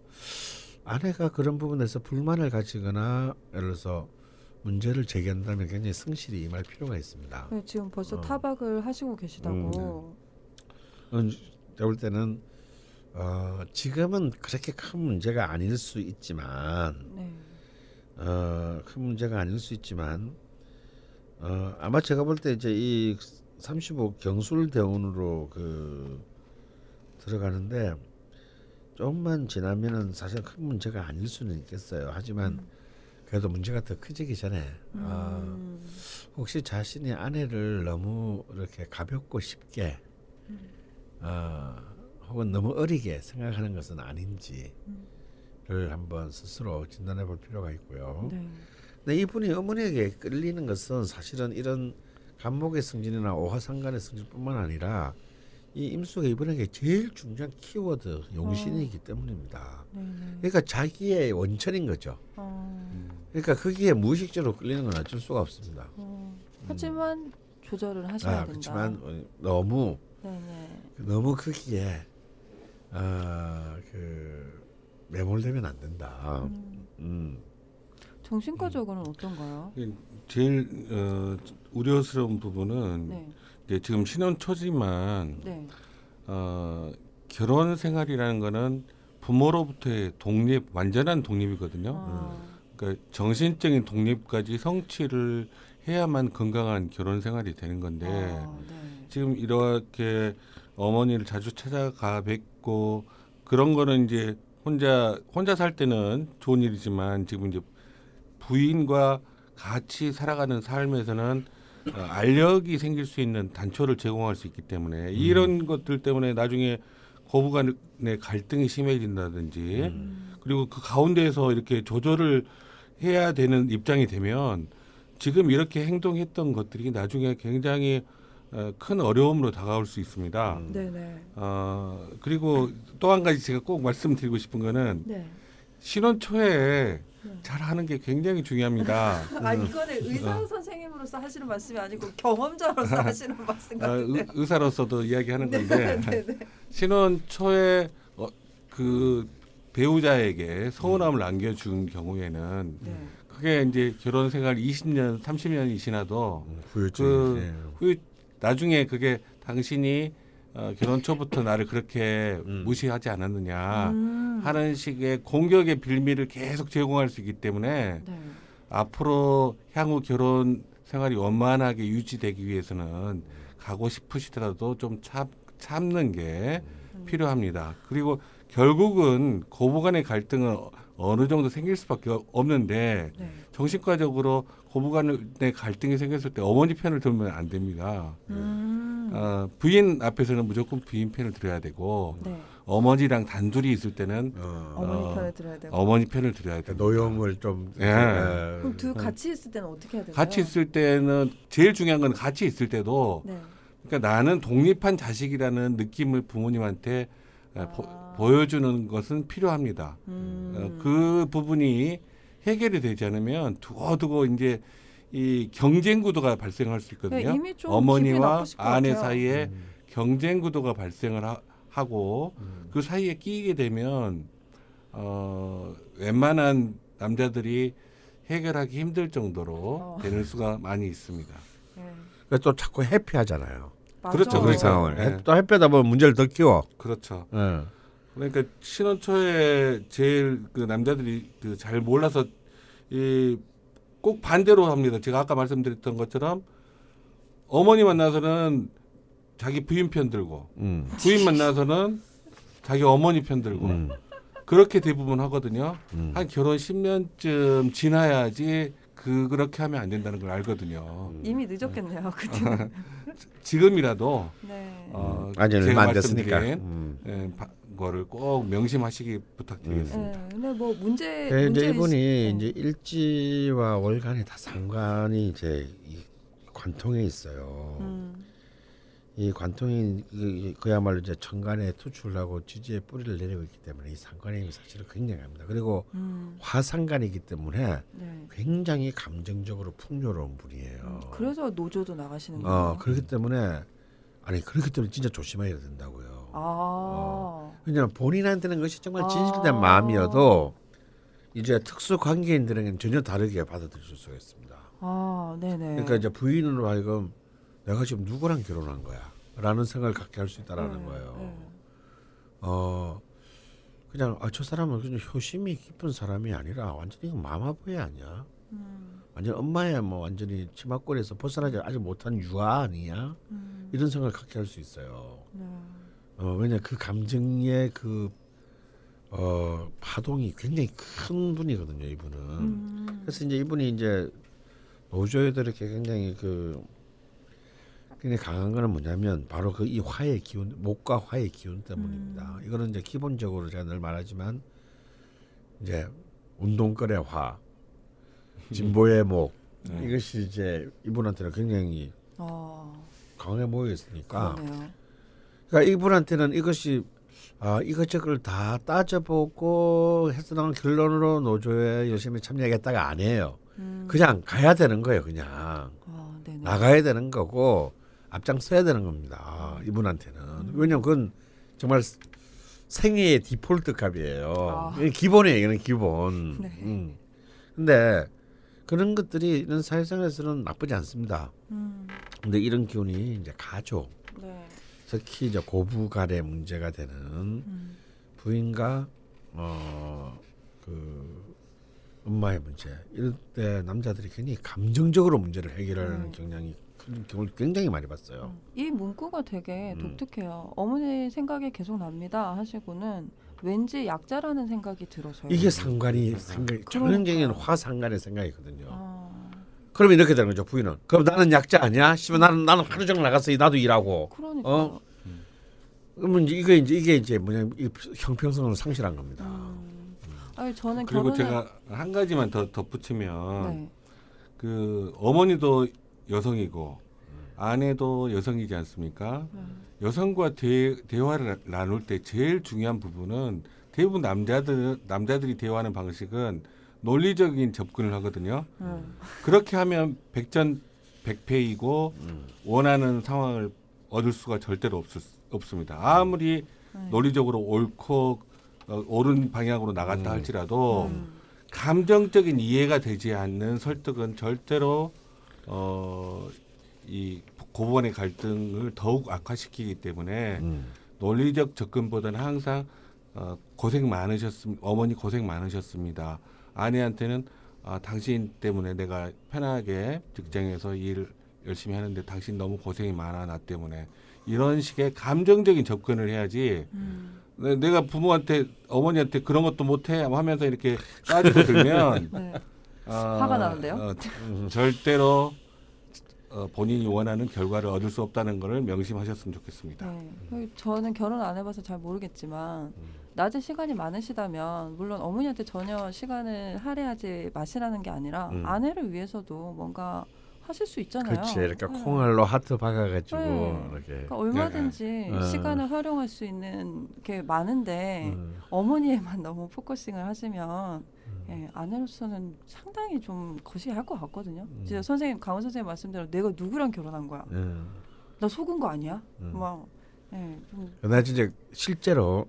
아내가 그런 부분에서 불만을 가지거나 예를 들어서 문제를 제기한다면 굉장히 성실히 임할 필요가 있습니다. 네, 지금 벌써 어. 타박을 하시고 계시다고. 음, 제가 볼 때는 어, 지금은 그렇게 큰 문제가 아닐 수 있지만 네. 어, 큰 문제가 아닐 수 있지만 어, 아마 제가 볼 때 이제 이 35 경술 대원으로 그 들어가는데 조금만 지나면은 사실 큰 문제가 아닐 수는 있겠어요. 하지만 그래도 문제가 더 커지기 전에 어, 음. 혹시 자신의 아내를 너무 이렇게 가볍고 쉽게 어, 혹은 너무 어리게 생각하는 것은 아닌지를 한번 스스로 진단해 볼 필요가 있고요. 네. 근데 이분이 어머니에게 끌리는 것은 사실은 이런 간목의 승진이나 오화상간의 승진뿐만 아니라 이 임수가 이분에게 제일 중요한 키워드 용신이기 때문입니다. 네, 네. 그러니까 자기의 원천인 거죠. 어, 그러니까 거기에 무의식적으로 끌리는 건 어쩔 수가 없습니다. 어. 하지만 조절을 하셔야 아, 된다. 그렇지만 어, 너무 네, 네. 너무 거기에 아 그 매몰되면 안 된다. 음. 음. 정신과적으로는 어떤가요? 제일 어, 우려스러운 부분은 네. 이제 지금 신혼 초지만 네. 어, 결혼 생활이라는 거는 부모로부터의 독립 완전한 독립이거든요. 아, 그러니까 정신적인 독립까지 성취를 해야만 건강한 결혼 생활이 되는 건데 아, 네. 지금 이렇게 어머니를 자주 찾아가 뵙고 그런 거는 이제 혼자 혼자 살 때는 좋은 일이지만 지금 이제 부인과 같이 살아가는 삶에서는 어, 알력이 생길 수 있는 단초를 제공할 수 있기 때문에 이런 것들 때문에 나중에 고부간의 갈등이 심해진다든지 음. 그리고 그 가운데에서 이렇게 조절을 해야 되는 입장이 되면 지금 이렇게 행동했던 것들이 나중에 굉장히 어, 큰 어려움으로 다가올 수 있습니다. 음. 네, 네. 어, 그리고 또 한 가지 제가 꼭 말씀드리고 싶은 거는 네. 신혼 초에 네. 잘 하는 게 굉장히 중요합니다. 아 이거는 의사 선생님으로서 하시는 말씀이 아니고 경험자로서 하시는 말씀 어, 같은데. 의, 의사로서도 이야기하는 네, 건데 네, 네. 신혼 초에 어, 그 배우자에게 서운함을 안겨준 경우에는 네. 그게 이제 결혼 생활 20년, 30년이 지나도 후유증. 그 예. 후유 나중에 그게 당신이 어, 결혼 초부터 나를 그렇게 음. 무시하지 않았느냐 음. 하는 식의 공격의 빌미를 계속 제공할 수 있기 때문에 네. 앞으로 향후 결혼 생활이 원만하게 유지되기 위해서는 가고 싶으시더라도 좀 참, 참는 게 음. 필요합니다. 그리고 결국은 고부간의 갈등은 어느 정도 생길 수밖에 없는데 네. 정신과적으로 고부간의 갈등이 생겼을 때 어머니 편을 들면 안 됩니다. 음. 어, 부인 앞에서는 무조건 부인 편을 들어야 되고 네. 어머니랑 단둘이 있을 때는 어, 어머니 어, 편을 들어야 되고. 어머니 편을 들어야 됩니다. 노용을 좀 예. 예. 그럼 둘 같이 있을 때는 어떻게 해야 되나요? 같이 있을 때는 제일 중요한 건 같이 있을 때도 네. 그러니까 나는 독립한 자식이라는 느낌을 부모님한테 어, 보, 아. 보여주는 것은 필요합니다. 음. 어, 그 부분이 해결이 되지 않으면 두고두고 이제 이 경쟁 구도가 발생할 수 네, 있거든요. 이미 좀 기분이 어머니와 아내 같아요. 사이에 음. 경쟁 구도가 발생을 하, 고 음. 그 사이에 끼게 되면 어, 웬만한 남자들이 해결하기 힘들 정도로 어. 되는 수가 많이 있습니다. 네. 그러니까 또 자꾸 회피하잖아요. 맞아. 그렇죠, 그런 그러니까. 상황을 네. 해- 또 회피하다 보면 문제를 더 키워. 그렇죠. 예. 그러니까 신혼 초에 제일 그 남자들이 그 잘 몰라서 이 꼭 반대로 합니다. 제가 아까 말씀드렸던 것처럼 어머니 만나서는 자기 부인 편 들고 음. 부인 만나서는 자기 어머니 편 들고 음. 그렇게 대부분 하거든요. 음. 한 결혼 10년쯤 지나야지 그 그렇게 하면 안 된다는 걸 알거든요. 이미 늦었겠네요. 그때. 지금이라도 네. 어, 아직 제가 얼마 안 됐으니까. 말씀드린 음. 예, 바- 거를 꼭 명심하시기 부탁드리겠습니다. 네. 근데 뭐 문제 예, 문제 이제 이분이 있- 이제 일지와 월간이 다 상관이 이제 이 관통에 있어요. 음. 이 관통이 그- 그야말로 이제 천간에 투출하고 지지에 뿌리를 내리고 있기 때문에 이 상관의 힘이 사실은 굉장합니다. 그리고 음. 화상관이기 때문에 네. 굉장히 감정적으로 풍요로운 분이에요. 음, 그래서 노조도 나가시는 거예요. 어 그렇기 때문에 아니 그렇기 때문에 진짜 조심해야 된다고요. 아. 왜냐하면 본인한테는 것이 정말 아. 진실된 마음이어도 이제 특수 관계인들에게는 전혀 다르게 받아들일 수가 있습니다. 아, 네네. 그러니까 이제 부인으로 하여금 내가 지금 누구랑 결혼한 거야 라는 생각을 갖게 할 수 있다라는 네, 거예요. 네. 어 그냥 아, 저 사람은 그냥 효심이 깊은 사람이 아니라 완전히 마마보이 아니야. 음, 완전 엄마야 뭐 완전히 치마골에서 벗어나지 아직 못한 유아 아니야. 음, 이런 생각을 갖게 할 수 있어요. 네. 어, 왜냐 그 감정의 그 어, 파동이 굉장히 큰 분이거든요, 이분은. 음, 그래서 이제 이분이 이제 노조애들에게 굉장히 그 굉장히 강한 거는 뭐냐면 바로 그 이 화의 기운, 목과 화의 기운 때문입니다. 이거는 이제 기본적으로 제가 늘 말하지만 이제 운동거래 화, 진보의 목 네. 이것이 이제 이분한테는 굉장히 어, 강하게 모여 있으니까 그러네요. 그러니까 이분한테는 이것이 아 이것저것 다 따져보고 해서 나온 결론으로 노조에 열심히 참여하겠다가 아니에요. 음, 그냥 가야 되는 거예요. 그냥 아, 네네. 나가야 되는 거고 앞장 서야 되는 겁니다. 이분한테는 왜냐면 그건 정말 생애의 디폴트 값이에요. 아. 기본이에요. 이거는 기본. 네. 음. 근데 그런 것들이 이런 사회생활에서는 나쁘지 않습니다. 음, 근데 이런 기운이 이제 가족, 네. 특히 이제 고부 간의 문제가 되는 음, 부인과 어그 엄마의 문제 이럴 때 남자들이 굉장히 감정적으로 문제를 해결하는 음. 경향이 큰 경우를 굉장히 많이 봤어요. 음. 이 문구가 되게 음. 독특해요. 어머니 생각이 계속 납니다 하시고는 왠지 약자라는 생각이 들어서요. 이게 상관이 생각이 전형적인 그러니까요. 화상관의 생각이거든요. 아, 그러면 이렇게 되는 거죠 부인은. 그럼 나는 약자 아니야? 씨발 나는 나는 하루 종일 나가서 나도 일하고. 그러니까. 어? 그러면 이제 이게 이제 이게 이제 뭐냐 이 형평성을 상실한 겁니다. 음. 아니 저는 그리고 결혼을 제가 한 가지만 더 덧붙이면 네. 그 어머니도 여성이고 아내도 여성이지 않습니까? 네. 여성과 대, 대화를 나- 나눌 때 제일 중요한 부분은 대부분 남자들 남자들이 대화하는 방식은 논리적인 접근을 하거든요. 음. 그렇게 하면 백전 백패이고 음. 원하는 상황을 얻을 수가 절대로 없, 없습니다. 아무리 네. 논리적으로 옳고 어, 옳은 방향으로 나갔다 음. 할지라도 음. 감정적인 이해가 되지 않는 설득은 절대로 어, 이 고부간의 갈등을 더욱 악화시키기 때문에 음. 논리적 접근보다는 항상 어, 고생 많으셨습니다. 어머니 고생 많으셨습니다. 아내한테는 아, 당신 때문에 내가 편하게 직장에서 일 열심히 하는데 당신 너무 고생이 많아 나 때문에 이런 식의 감정적인 접근을 해야지 음. 내- 내가 부모한테 어머니한테 그런 것도 못해 하면서 이렇게 따지고 들면 네. 어, 화가 나는데요? 어, 절대로 어, 본인이 원하는 결과를 얻을 수 없다는 것을 명심하셨으면 좋겠습니다. 네. 그리고 저는 결혼 안 해봐서 잘 모르겠지만 낮에 시간이 많으시다면 물론 어머니한테 전혀 시간을 할애하지 마시라는 게 아니라 음. 아내를 위해서도 뭔가 하실 수 있잖아요. 그렇지. 이렇게 네. 콩알로 하트 박아가지고 네. 이렇게. 그러니까 얼마든지 네. 시간을 활용할 수 있는 게 많은데 음. 어머니에만 너무 focusing을 하시면 예, 아내로서는 상당히 좀 거시기할 것 같거든요. 음. 진짜 선생님 강원 선생님 말씀대로 내가 누구랑 결혼한 거야? 음. 나 속은 거 아니야? 음. 막 예, 좀 나 진짜 실제로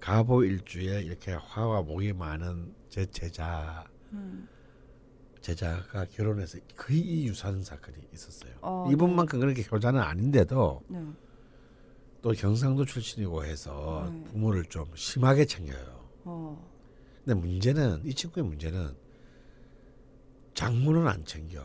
갑오 일주에 이렇게 화와 목이 많은 제 제자 음, 제자가 결혼해서 거의 이 유사한 사건이 있었어요. 어, 이분만큼 그렇게 효자는 아닌데도 네. 또 경상도 출신이고 해서 네. 부모를 좀 심하게 챙겨요. 어, 근데 문제는 이 친구의 문제는 장모는 안 챙겨.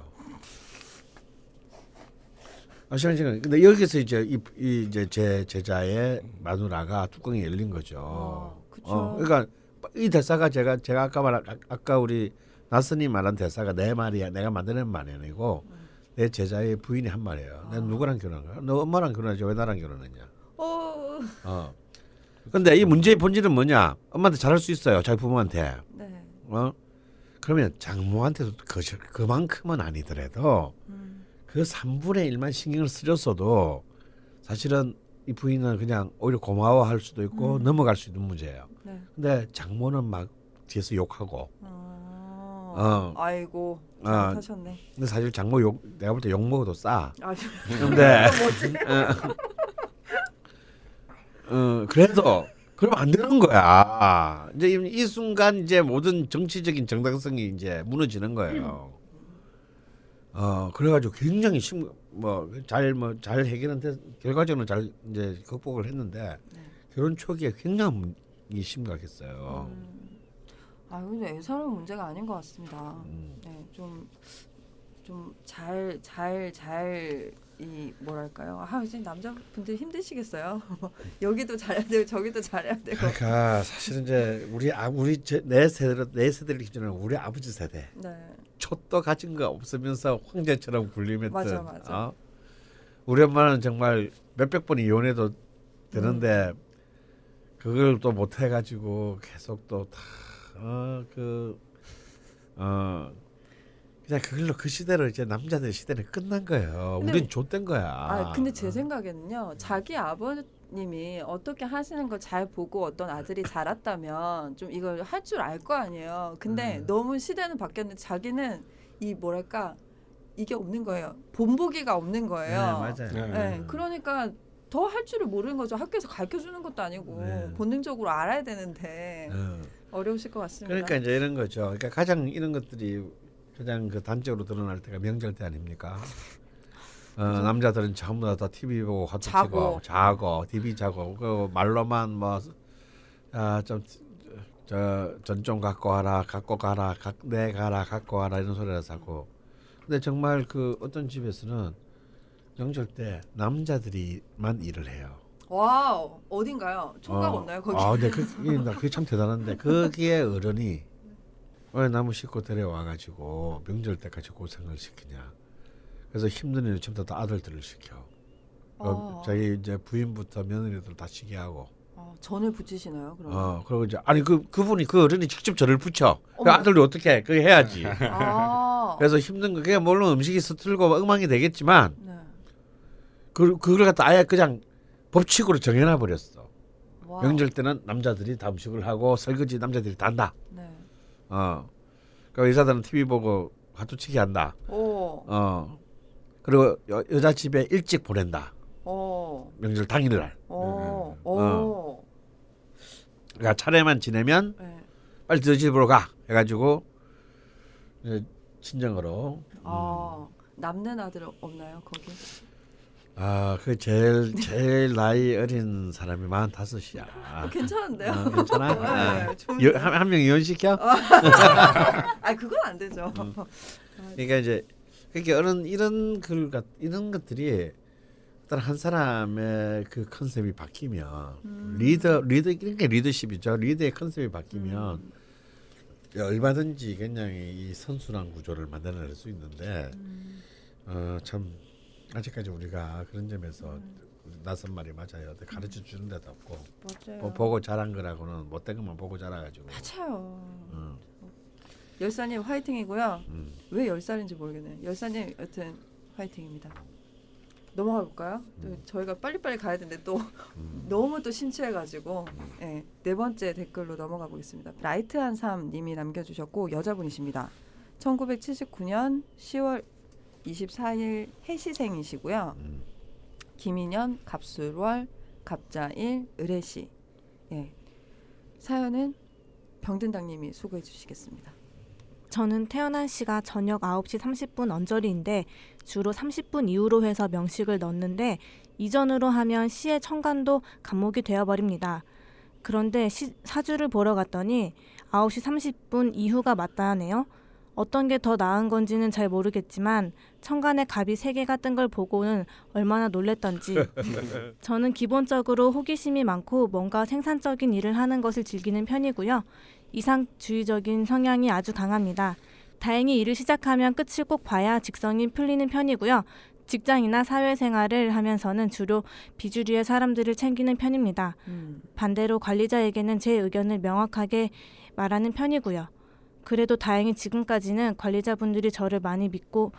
아시는 시간. 근데 여기서 이제 이, 이 이제 제 제자의 마누라가 뚜껑이 열린 거죠. 어. 어, 그러니까 이 대사가 제가 제가 아까 말 아- 아까 우리 나스님 말한 대사가 내 말이야. 내가 만드는 말이 아니고 내 제자의 부인이 한 말이에요. 내가 누구랑 결혼한 거야? 너 엄마랑 결혼하지 왜 나랑 결혼했냐? 어, 어. 근데 이 문제의 본질은 뭐냐? 엄마한테 잘할 수 있어요. 자기 부모한테. 네. 어? 그러면 장모한테도 그, 그만큼은 아니더라도 음, 그 3분의 1만 신경을 쓰렸어도 사실은 이 부인은 그냥 오히려 고마워할 수도 있고 음. 넘어갈 수 있는 문제예요. 네. 근데 장모는 막 뒤에서 욕하고 어, 어. 아이고 어. 잘하셨네. 근데 사실 장모 욕 내가 볼 때 욕 먹어도 싸. 아, 근데 어, 그래도 그러면 안 되는 거야. 이제 이, 이 순간 이제 모든 정치적인 정당성이 이제 무너지는 거예요. 어 그래가지고 굉장히 심 뭐잘 뭐 잘 해결한데 결과적으로 잘 이제 극복을 했는데 네. 결혼 초기에 굉장히 심각했어요. 음. 아 근데 애사는 문제가 아닌 것 같습니다. 음. 네, 좀 좀 잘 잘 잘 이 뭐랄까요? 아 이제 남자분들 힘드시겠어요. 여기도 잘해야 되고 저기도 잘해야 되고. 그러니까 사실은 이제 우리 아 우리 제, 내 세대 내 세대를 기준으로 우리 아버지 세대 네. 촛도 가진 거 없으면서 황제처럼 굴림했던 맞아, 맞아. 어? 우리 엄마는 정말 몇백 번 이혼해도 되는데 음. 그걸 또 못 해가지고 계속 또다어그 어 그냥 그걸로 그 시대로 이제 남자들 시대는 끝난 거예요. 근데- 우린 좆된 거야. 아 근데 제 생각에는요. 자기 아버님이 어떻게 하시는 걸 잘 보고 어떤 아들이 자랐다면 좀 이걸 할 줄 알 거 아니에요. 근데 음. 너무 시대는 바뀌었는데 자기는 이 뭐랄까 이게 없는 거예요. 본보기가 없는 네, 거예요. 맞아요. 네. 네, 그러니까 더 할 줄을 모르는 거죠. 학교에서 가르쳐 주는 것도 아니고 네. 본능적으로 알아야 되는데 어. 어려우실 것 같습니다. 그러니까 이제 이런 거죠. 그러니까 가장 이런 것들이 가장 그 단적으로 드러날 때가 명절 때 아닙니까? 어, 남자들은 전부 다, 다 TV 보고 화투 자고. 치고 자고 TV 자고 그 말로만 뭐아좀저 전 좀 갖고 와라 갖고 가라 각, 내 가라 갖고 와라 이런 소리를 하고 근데 정말 그 어떤 집에서는 명절 때 남자들이만 일을 해요. wow 어딘가요? 총각 어. 없나요 거기? 아, 근데 그, 그게 참 대단한데 거기에 어른이 왜 남의 식구 데려와가지고 명절 때까지 고생을 시키냐. 그래서 힘든 일 전부 다 아들들을 시켜. 어, 어. 자기 이제 부인부터 며느리들 다 쉬게 하고. 어, 전을 붙이시나요? 그러면? 어 그리고 이제 아니 그 그분이 그 어른이 직접 저를 붙여. 그. 아들도 어떻게 해? 그게 해야지. 아, 그래서 힘든 거 그게 물론 음식이 서툴고 엉망이 되겠지만 네. 그 그걸 갖다 아예 그냥 법칙으로 정해놔 버렸어. 와. 명절 때는 남자들이 다 음식을 하고 설거지 남자들이 다 한다. 네. 어. 그 의사들은 TV 보고 화투치기 한다. 오, 어. 그리고 여, 여자 집에 일찍 보낸다. 오, 명절 당일 날. 오, 어. 오. 그러니까 차례만 지내면 네. 빨리 너 집으로 가. 해가지고 이제 친정으로. 아, 남는 아들 없나요 거기? 아, 그 제일 제일 나이 어린 사람이 마흔 다섯이야. 어, 괜찮은데요? 어, 괜찮아? 네, 어. 좋은데요? 여- 한, 한명 이혼시켜? 아, 그건 안 되죠. 음. 그러니까 이제 그러니까 이런 이런 글 같, 이런 것들이 어떤 한 사람의 그 컨셉이 바뀌면 음. 리더 리더 그러니까 리더십이죠. 리더의 컨셉이 바뀌면 음. 얼마든지 굉장히 이 선순환 구조를 만들어낼 수 있는데 음. 어, 참 아직까지 우리가 그런 점에서 음. 낯선 말이 맞아요. 가르쳐 주는 데도 없고 맞아요. 뭐 보고 자란 거라고는 못된 것만 보고 자라가지고. 맞아요. 어, 열사님 화이팅이고요. 음. 왜 열살인지 모르겠네요. 열사님 여튼 화이팅입니다. 넘어가 볼까요? 또 저희가 빨리빨리 가야 되는데 또 음. 너무 또 심취해가지고 예, 네 번째 댓글로 넘어가 보겠습니다. light한 삶님이 남겨주셨고 여자분이십니다. 1979년 10월 24일 해시생이시고요. 음. 기미년, 갑술월, 갑자일, 을해시. 예. 사연은 병든당님이 소개해 주시겠습니다. 저는 태어난 시가 저녁 9시 30분 언저리인데 주로 30분 이후로 해서 명식을 넣는데 이전으로 하면 시의 청간도 감목이 되어버립니다. 그런데 시, 사주를 보러 갔더니 9시 30분 이후가 맞다네요. 어떤 게 더 나은 건지는 잘 모르겠지만 청간에 갑이 3개가 뜬 걸 보고는 얼마나 놀랬던지 저는 기본적으로 호기심이 많고 뭔가 생산적인 일을 하는 것을 즐기는 편이고요. 이상주의적인 성향이 아주 강합니다. 다행히 일을 시작하면 끝을 꼭 봐야 직성이 풀리는 편이고요. 직장이나 사회생활을 하면서는 주로 비주류의 사람들을 챙기는 편입니다. 음. 반대로 관리자에게는 제 의견을 명확하게 말하는 편이고요. 그래도 다행히 지금까지는 관리자분들이 저를 많이 믿고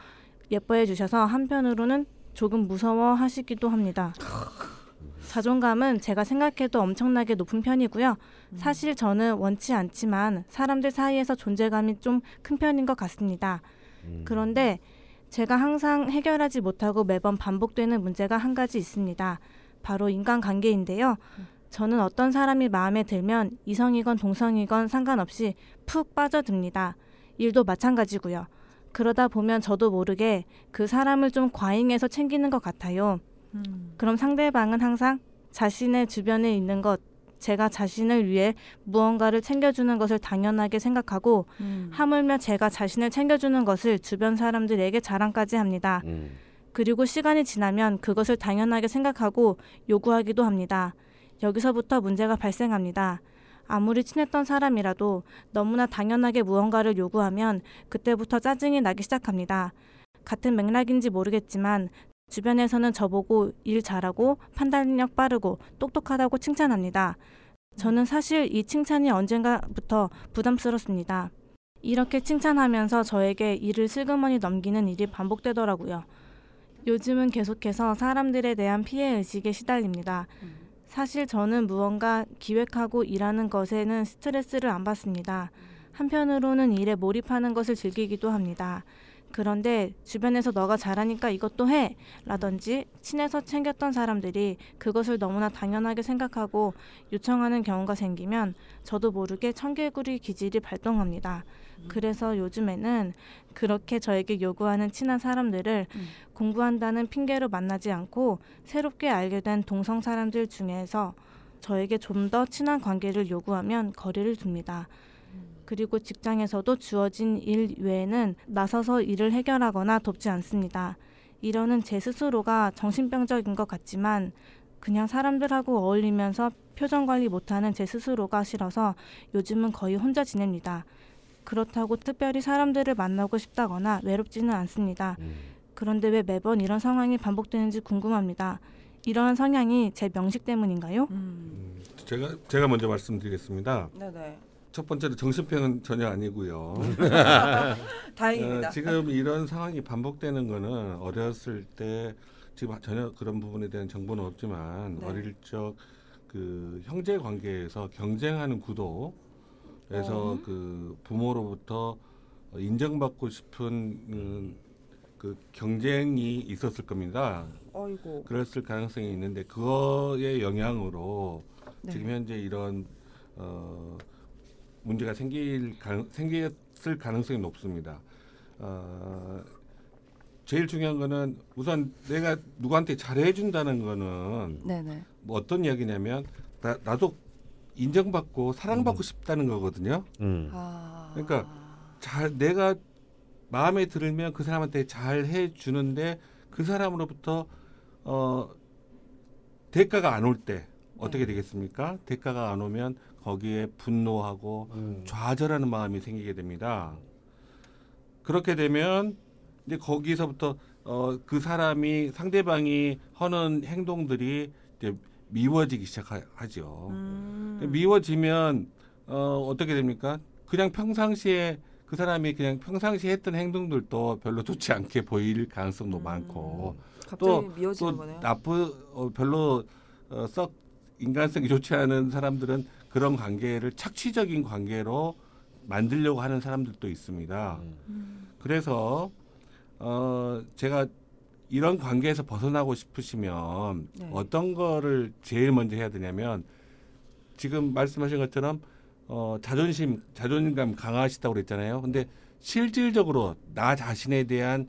예뻐해 주셔서 한편으로는 조금 무서워하시기도 합니다. 자존감은 제가 생각해도 엄청나게 높은 편이고요. 사실 저는 원치 않지만 사람들 사이에서 존재감이 좀 큰 편인 것 같습니다. 음. 그런데 제가 항상 해결하지 못하고 매번 반복되는 문제가 한 가지 있습니다. 바로 인간관계인데요. 저는 어떤 사람이 마음에 들면 이성이건 동성이건 상관없이 푹 빠져듭니다. 일도 마찬가지고요. 그러다 보면 저도 모르게 그 사람을 좀 과잉해서 챙기는 것 같아요. 음. 그럼 상대방은 항상 자신의 주변에 있는 것, 제가 자신을 위해 무언가를 챙겨주는 것을 당연하게 생각하고 음. 하물며 제가 자신을 챙겨주는 것을 주변 사람들에게 자랑까지 합니다. 음. 그리고 시간이 지나면 그것을 당연하게 생각하고 요구하기도 합니다. 여기서부터 문제가 발생합니다. 아무리 친했던 사람이라도 너무나 당연하게 무언가를 요구하면 그때부터 짜증이 나기 시작합니다. 같은 맥락인지 모르겠지만 주변에서는 저보고 일 잘하고 판단력 빠르고 똑똑하다고 칭찬합니다. 저는 사실 이 칭찬이 언젠가부터 부담스럽습니다. 이렇게 칭찬하면서 저에게 일을 슬그머니 넘기는 일이 반복되더라고요. 요즘은 계속해서 사람들에 대한 피해 의식에 시달립니다. 사실 저는 무언가 기획하고 일하는 것에는 스트레스를 안 받습니다. 한편으로는 일에 몰입하는 것을 즐기기도 합니다. 그런데 주변에서 너가 잘하니까 이것도 해! 라든지 친해서 챙겼던 사람들이 그것을 너무나 당연하게 생각하고 요청하는 경우가 생기면 저도 모르게 청개구리 기질이 발동합니다. 그래서 요즘에는 그렇게 저에게 요구하는 친한 사람들을 음. 공부한다는 핑계로 만나지 않고 새롭게 알게 된 동성 사람들 중에서 저에게 좀 더 친한 관계를 요구하면 거리를 둡니다. 그리고 직장에서도 주어진 일 외에는 나서서 일을 해결하거나 돕지 않습니다. 이러는 제 스스로가 정신병적인 것 같지만 그냥 사람들하고 어울리면서 표정 관리 못하는 제 스스로가 싫어서 요즘은 거의 혼자 지냅니다. 그렇다고 특별히 사람들을 만나고 싶다거나 외롭지는 않습니다. 음. 그런데 왜 매번 이런 상황이 반복되는지 궁금합니다. 이러한 성향이 제 명식 때문인가요? 음. 음, 제가 제가 먼저 말씀드리겠습니다. 네네. 첫 번째로 정신병은 전혀 아니고요. 다행입니다. 어, 지금 이런 상황이 반복되는 거는 어렸을 때 지금 전혀 그런 부분에 대한 정보는 없지만 네. 어릴 적 그 형제 관계에서 경쟁하는 구도 에서 어. 그 부모로부터 인정받고 싶은 음, 그 경쟁이 있었을 겁니다. 어이고. 그랬을 가능성이 있는데 그거의 영향으로 네. 지금 현재 이런 어, 문제가 생길 가능, 생겼을 가능성이 높습니다. 어, 제일 중요한 거는 우선 내가 누구한테 잘해준다는 거는 네네. 뭐 어떤 이야기냐면 나, 나도 인정받고 사랑받고 싶다는 거거든요. 음. 아. 그러니까 잘 내가 마음에 들면 그 사람한테 잘 해주는데 그 사람으로부터 어 대가가 안 올 때 어떻게 네. 되겠습니까? 대가가 안 오면 거기에 분노하고 음. 좌절하는 마음이 생기게 됩니다. 그렇게 되면 이제 거기서부터 어 그 사람이 상대방이 하는 행동들이 이제 미워지기 시작하죠. 음. 미워지면 어, 어떻게 됩니까? 그냥 평상시에 그 사람이 그냥 평상시에 했던 행동들도 별로 좋지 않게 보일 가능성도 음. 많고 갑자기 또- 미워지는 또 거네요. 나쁘 어, 별로 어, 썩 인간성이 좋지 않은 사람들은 그런 관계를 착취적인 관계로 만들려고 하는 사람들도 있습니다. 음. 음. 그래서 어, 제가 이런 관계에서 벗어나고 싶으시면 네. 어떤 거를 제일 먼저 해야 되냐면 지금 말씀하신 것처럼 어, 자존심, 자존감 강하시다고 그랬잖아요. 근데 실질적으로 나 자신에 대한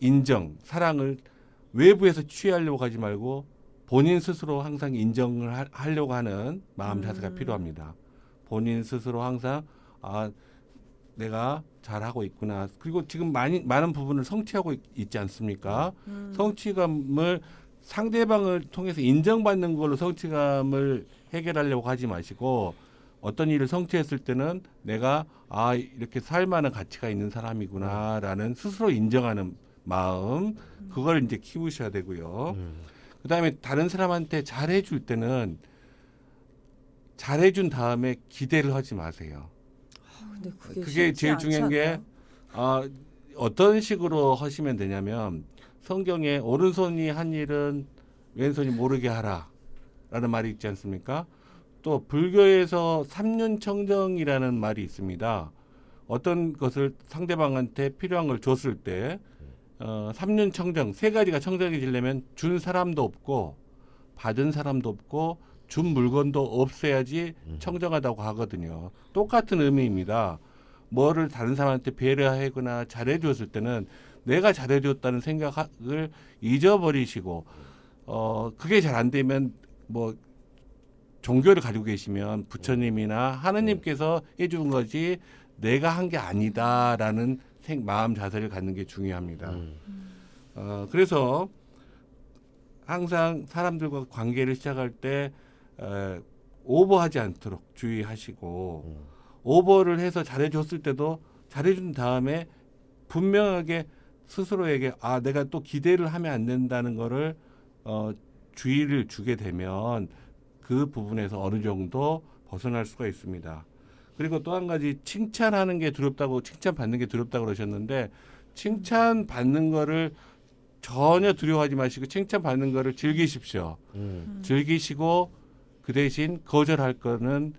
인정, 사랑을 외부에서 취하려고 하지 말고 본인 스스로 항상 인정을 하, 하려고 하는 마음 자세가 음. 필요합니다. 본인 스스로 항상 아 내가 잘하고 있구나. 그리고 지금 많이 많은 부분을 성취하고 있, 있지 않습니까? 음. 성취감을 상대방을 통해서 인정받는 걸로 성취감을 해결하려고 하지 마시고 어떤 일을 성취했을 때는 내가 아 이렇게 살 만한 가치가 있는 사람이구나라는 스스로 인정하는 마음 그걸 이제 키우셔야 되고요. 음. 그다음에 다른 사람한테 잘해줄 때는 잘해준 다음에 기대를 하지 마세요. 그게, 그게 제일 중요한 게? 아, 어떤 식으로 하시면 되냐면 성경에 오른손이 한 일은 왼손이 모르게 하라라는 말이 있지 않습니까? 또 불교에서 삼륜 청정이라는 말이 있습니다. 어떤 것을 상대방한테 필요한 걸 줬을 때 어, 삼륜 청정 세 가지가 청정해지려면 준 사람도 없고 받은 사람도 없고 준 물건도 없어야지 음. 청정하다고 하거든요. 똑같은 의미입니다. 뭐를 다른 사람한테 배려하거나 잘해줬을 때는 내가 잘해줬다는 생각을 잊어버리시고 어 그게 잘 안 되면 뭐 종교를 가지고 계시면 부처님이나 하느님께서 해준 거지 내가 한 게 아니다라는 생, 마음 자세를 갖는 게 중요합니다. 음. 어, 그래서 항상 사람들과 관계를 시작할 때 에, 오버하지 않도록 주의하시고 음. 오버를 해서 잘해줬을 때도 잘해준 다음에 분명하게 스스로에게 아 내가 또 기대를 하면 안 된다는 거를 어, 주의를 주게 되면 그 부분에서 어느 정도 벗어날 수가 있습니다. 그리고 또 한 가지 칭찬하는 게 두렵다고 칭찬 받는 게 두렵다고 그러셨는데 칭찬 받는 거를 전혀 두려워하지 마시고 칭찬 받는 거를 즐기십시오. 음. 즐기시고 그 대신 거절할 거는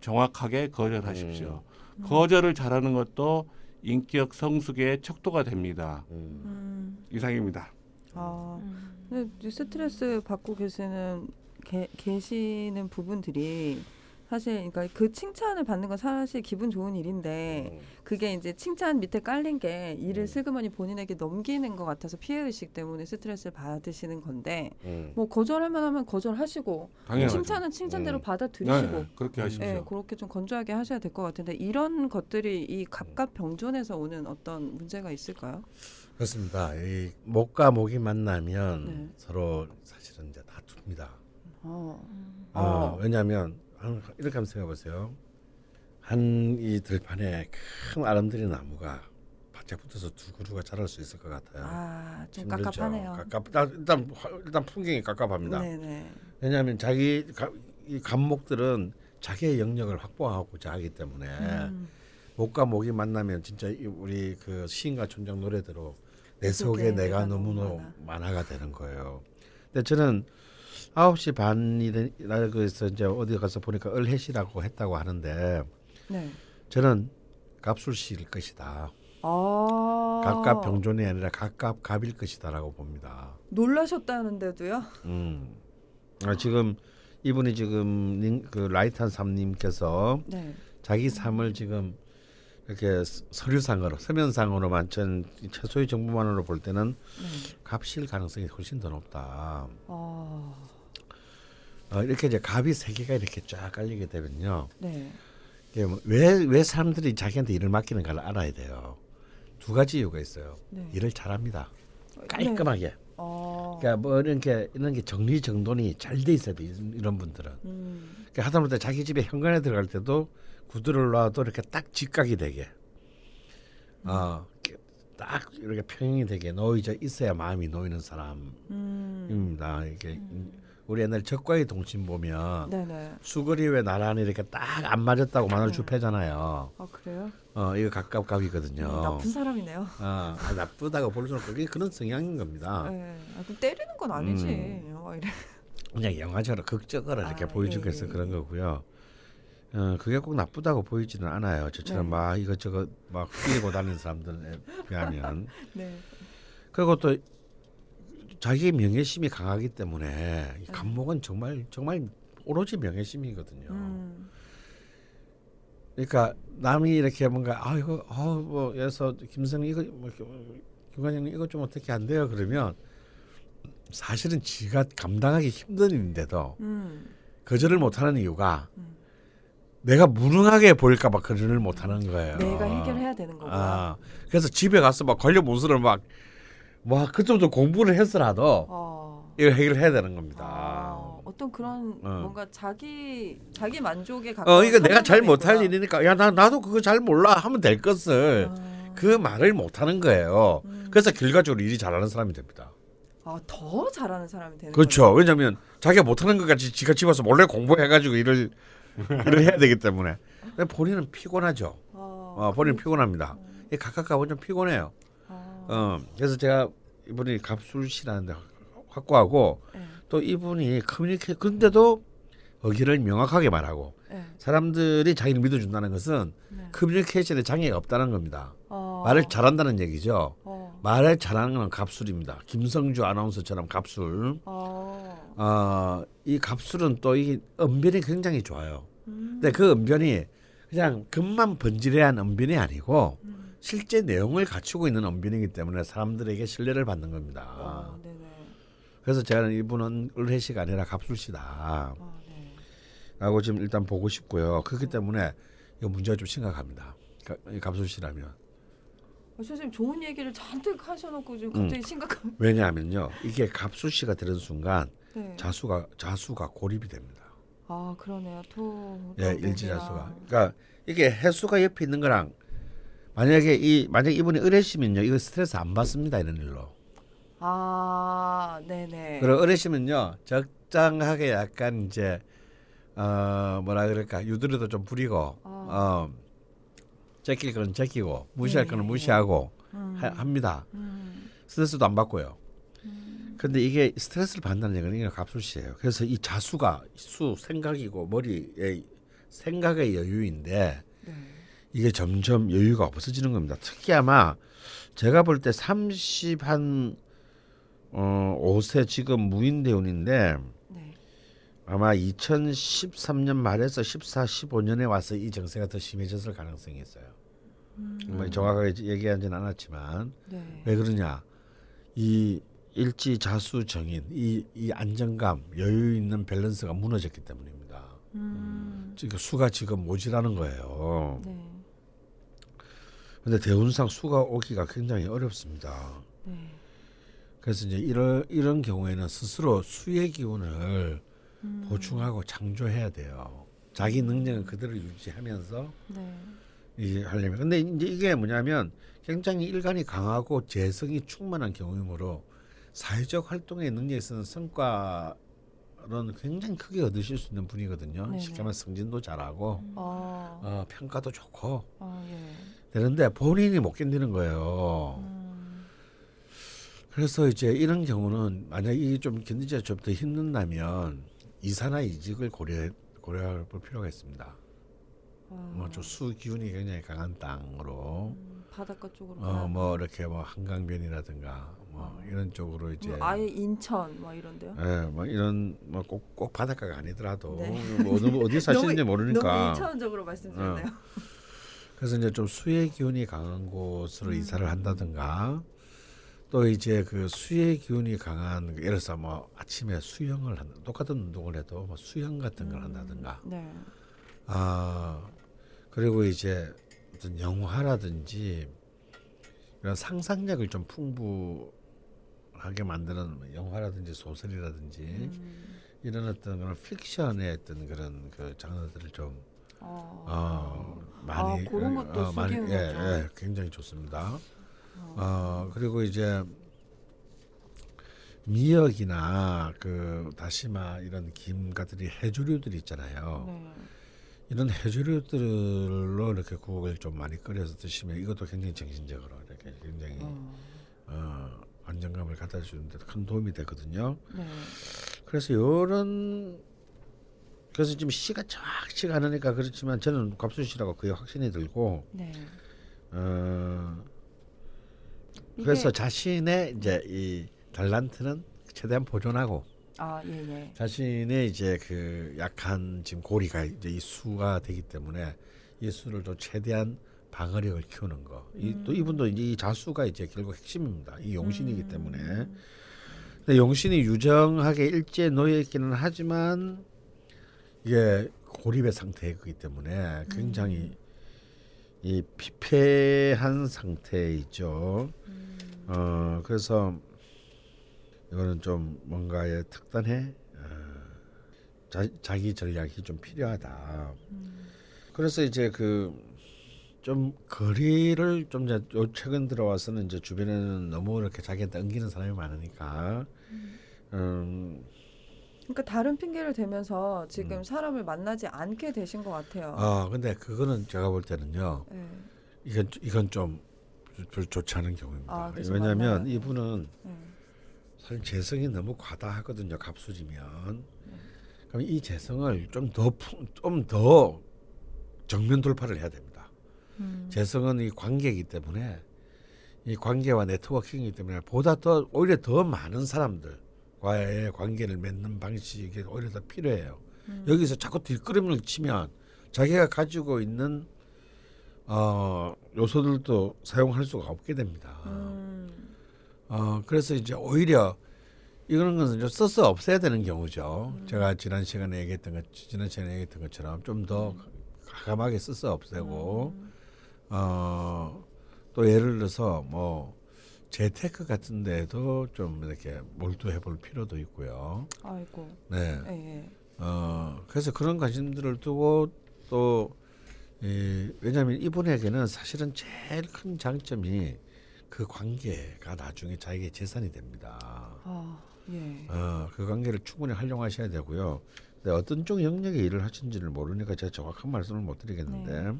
정확하게 거절하십시오. 거절을 잘하는 것도 인격 성숙의 척도가 됩니다. 음. 음. 이상입니다. 아, 음. 근데 이 스트레스 받고 계시는 게, 계시는 부분들이 사실 그러니까 그 칭찬을 받는 건 사실 기분 좋은 일인데 그게 이제 칭찬 밑에 깔린 게 일을 음. 슬그머니 본인에게 넘기는 것 같아서 피해 의식 때문에 스트레스를 받으시는 건데 음. 뭐 거절할 만하면 거절하시고 당연하죠. 칭찬은 칭찬대로 음. 받아들이시고 네, 그렇게 하십시오. 예, 그렇게 좀 건조하게 하셔야 될 것 같은데 이런 것들이 이 갑갑 병존에서 오는 어떤 문제가 있을까요? 그렇습니다. 이 목과 목이 만나면 네. 서로 사실은 이제 다툽니다. 어, 어, 어. 왜냐하면 한- 이렇게 한번 생각해 보세요. 한 이 들판에 큰 아름드리 나무가 바짝 붙어서 두 그루가 자랄 수 있을 것 같아요. 아, 좀 힘들죠. 깝깝하네요. 깝깝 일단 일단, 풍경이 깝깝합니다. 네네. 왜냐하면 자기 가- 이 감목들은 자기의 영역을 확보하고자 하기 때문에 음, 목과 목이 만나면 진짜 이 우리 그 시인과 촌장 노래대로 내 속에 내가 내가 너무 너무 많아. 만화가 되는 거예요. 근데 저는 9시 반이라고 해서 이제 어디 가서 보니까 을해시라고 했다고 하는데 네. 저는 갑술시일 것이다. 아, 갑갑 병존이 아니라 갑갑 갑일 것이다라고 봅니다. 놀라셨다는데도요? 음. 아, 지금 이분이 지금 님- 그 라이탄 삼님께서 네. 자기 삶을 지금 이렇게 서- 서류상으로 서면상으로만 전 최소의 정보만으로 볼 때는 네. 갑실 가능성이 훨씬 더 높다. 아, 어, 이렇게 이제 갑이 세 개가 이렇게 쫙 깔리게 되면요. 네. 왜왜 왜 사람들이 자기한테 일을 맡기는가를 알아야 돼요. 두 가지 이유가 있어요. 네. 일을 잘합니다. 깔끔하게. 어. 그러니까 뭐 이런 게 이런 게 정리 정돈이 잘 돼 있어야 돼 이런 분들은. 음. 그러니까 하다못해 자기 집에 현관에 들어갈 때도 구두를 놔도 이렇게 딱 직각이 되게, 어, 이렇게 딱 이렇게 평행이 되게 놓이져 있어야 마음이 놓이는 사람입니다. 음. 이게 우리 옛날 적과의 동침 보면 네네. 수거리 왜 나란히 이렇게 딱 안 맞았다고 마늘 네. 줍해잖아요. 아 그래요? 어, 이거 각갑갑이거든요. 음, 나쁜 사람이네요. 어, 아, 나쁘다고 볼 수는 이게 그런 성향인 겁니다. 네. 아, 그럼 때리는 건 아니지. 음. 어, 이래. 그냥 영화처럼 극적으로 이렇게 아, 보여주기 예, 위해서 예, 그런 예. 거고요. 어, 그게 꼭 나쁘다고 보이지는 않아요. 저처럼 네. 막 이것저것 막 끼고 다니는 사람들에 비하면. 네. 그리고 또 자기 명예심이 강하기 때문에 네. 이 감목은 정말 정말 오로지 명예심이거든요. 음. 그러니까 남이 이렇게 뭔가 아 이거 아뭐 그래서 김선영 이거 뭐 김관장님 이거 좀 어떻게 안 돼요 그러면 사실은 지가 감당하기 힘든 일인데도 음. 거절을 못하는 이유가 음. 내가 무능하게 보일까봐 거절을 못하는 거예요. 내가 해결해야 되는 거고. 아 그래서 집에 가서 막 관련 문서를 막 와 그쪽도 공부를 해서라도 어. 이걸 해결해야 되는 겁니다. 아, 어떤 그런 어. 뭔가 자기 자기 만족에 어 가까운 이거 내가 잘 못할. 일이니까 야 나 나도 그거 잘 몰라 하면 될 것을 아. 그 말을 못하는 거예요. 음. 그래서 결과적으로 일이 잘하는 사람이 됩니다. 아, 더 잘하는 사람이 되는 그렇죠. 왜냐하면 자기가 못하는 것 같이 지가 집어서 몰래 공부해가지고 일을 일을 해야 되기 때문에. 근데 본인은 피곤하죠. 아, 어, 본인 은 피곤합니다. 이 각각 가면 좀 피곤해요. 아, 어, 그래서 제가 이분이 갑술씨라는데 확고하고 네, 또 이분이 커뮤니케 근데도 의견을 명확하게 말하고 네, 사람들이 자기를 믿어준다는 것은 네. 커뮤니케이션에 장애가 없다는 겁니다. 어, 말을 잘한다는 얘기죠. 어, 말을 잘하는 건 갑술입니다. 김성주 아나운서처럼 갑술. 어, 어, 이 갑술은 또 이 언변이 굉장히 좋아요. 음, 근데 그 언변이 그냥 겉만 번지르한 언변이 아니고 음. 실제 내용을 갖추고 있는 언변이기 때문에 사람들에게 신뢰를 받는 겁니다. 아, 네네. 그래서 제가 이분은 을해시가 아니라 갑술시다. 아, 네. 라고 지금 일단 보고 싶고요. 그렇기 때문에 이 문제가 좀 심각합니다. 갑술시라면. 어, 선생님 좋은 얘기를 잔뜩 하셔놓고 지금 음. 갑자기 심각한. 왜냐하면요. 이게 갑술시가 들은 순간 네. 자수가 자수가 고립이 됩니다. 아 그러네요. 토. 예, 목이랑. 일지 자수가. 그러니까 이게 해수가 옆에 있는 거랑 만약에 이 만약 이분이 을해시면요. 이거 스트레스 안 받습니다. 이런 일로. 아 네네. 그리고 어르시면요 적당하게 약간 이제 어 뭐라 그럴까 유두리도 좀 부리고 어 제낄 거는 제끼고 무시할 네, 거는 네. 무시하고 음. 하- 합니다. 음. 스트레스도 안 받고요. 음. 근데 이게 스트레스를 받는다는 얘기는 이게 갑술시예요. 그래서 이 자수가 수 생각이고 머리의 생각의 여유인데 네. 이게 점점 여유가 없어지는 겁니다. 특히 아마 제가 볼 때 30한 어 5세 지금 무인 대운인데 네. 아마 2013년 말에서 14, 15년에 와서 이 정세가 더 심해졌을 가능성이 있어요. 음. 뭐 정확하게 얘기하지는 않았지만 네. 왜 그러냐? 이 일지 자수 정인 이, 이 안정감 여유 있는 밸런스가 무너졌기 때문입니다. 음. 지금 수가 지금 모자라는 거예요. 네. 근데 대운상 수가 오기가 굉장히 어렵습니다. 네. 그래서 이제 이런 이런 경우에는 스스로 수의 기운을 음. 보충하고 창조해야 돼요. 자기 능력은 그대로 유지하면서 네. 이제 하려면 근데 이제 이게 뭐냐면 굉장히 일관이 강하고 재성이 충만한 경우이므로 사회적 활동의 능력에 있어서 성과 는 굉장히 크게 얻으실 수 있는 분이거든요. 네네. 쉽게 말하면 승진도 잘하고 아. 어, 평가도 좋고 아 예. 되는데 본인이 못 견디는 거예요. 음. 그래서 이제 이런 경우는 만약 이게 좀 견디기가 좀 더 힘든다면 이사나 이직을 고려 고려할 필요가 있습니다. 아. 뭐좀 수 기운이 굉장히 강한 땅으로 음, 바닷가 쪽으로. 어 가야 뭐 이렇게 뭐 한강변이라든가 뭐 이런 쪽으로 이제 뭐 아예 인천 뭐 이런데요. 예, 뭐 이런 뭐 꼭 꼭 바닷가가 아니더라도 네. 뭐 어디 어디 사시는지 너무 모르니까 인천적으로 말씀드렸네요. 그래서 이제 좀 수의 기운이 강한 곳으로 음. 이사를 한다든가 또 이제 그 수의 기운이 강한 그 예를 들어서 뭐 아침에 수영을 한다 똑같은 운동을 해도 뭐 수영 같은 걸 한다든가 네. 아 그리고 이제 어떤 영화라든지 이런 상상력을 좀 풍부하게 만드는 뭐 영화라든지 소설이라든지 음. 이런 어떤 그런 픽션의 어떤 그런 그 장르들을 좀 어. 어, 많이 아, 그런 것도 어, 많이 예. 예, 굉장히 좋습니다. 어, 그리고 이제 미역이나 그 다시마 이런 김 같은 이 해조류들이 있잖아요. 네. 이런 해조류들로 이렇게 국을 좀 많이 끓여서 드시면 이것도 굉장히 정신적으로 이렇게 굉장히 어. 어, 안정감을 갖다 주는데 큰 도움이 되거든요. 네. 그래서 요런 그래서 지금 시가 정확치가 않으니까 그렇지만 저는 갑순씨라고 거의 확신이 들고 네. 어 그래서 자신의 이제 이 달란트는 최대한 보존하고 아 예 예. 자신의 이제 그 약한 지금 고리가 이제 이 수가 되기 때문에 이 수를 또 최대한 방어력을 키우는 거. 이, 또 이분도 이제 이 자수가 이제 결국 핵심입니다. 이 용신이기 음. 때문에. 근데 용신이 유정하게 일제에 놓여 있기는 하지만 이게 고립의 상태이기 때문에 굉장히 이 피폐한 상태이죠. 어 그래서 이거는 좀 뭔가의 특단의 어, 자, 자기 전략이 좀 필요하다. 그래서 이제 그 좀 거리를 좀 이제 요 최근 들어와서는 이제 주변에는 너무 이렇게 자기한테 엉기는 사람이 많으니까 음, 그러니까 다른 핑계를 대면서 지금 음. 사람을 만나지 않게 되신 것 같아요. 아 근데 그거는 제가 볼 때는요 네. 이건 이건 좀 별로 좋지 않은 경우입니다. 아, 왜냐하면 만나요. 이분은 네. 사실 재성이 너무 과다하거든요. 갑수지면. 네. 그럼 이 재성을 좀 더 좀 더 정면 돌파를 해야 됩니다. 음. 재성은 이 관계이기 때문에 이 관계와 네트워킹이기 때문에 보다 더 오히려 더 많은 사람들과의 관계를 맺는 방식이 오히려 더 필요해요. 음. 여기서 자꾸 뒷걸음을 치면 자기가 가지고 있는 어, 요소들도 사용할 수가 없게 됩니다. 음. 어, 그래서 이제 오히려 이런 것은 좀 써서 없애야 되는 경우죠. 제가 지난 시간에 얘기했던 것, 지난 시간에 얘기했던 것처럼 좀더 가감하게 써서 없애고, 어, 또 예를 들어서 뭐 재테크 같은 데도 좀 이렇게 몰두해 볼 필요도 있고요. 아이고. 네. 예. 예. 어, 그래서 그런 관심들을 두고 또, 이, 왜냐하면 이분에게는 사실은 제일 큰 장점이 그 관계가 나중에 자기의 재산이 됩니다. 아, 예. 어, 그 관계를 충분히 활용하셔야 되고요. 근데 어떤 쪽 영역의 일을 하신지를 모르니까 제가 정확한 말씀을 못 드리겠는데,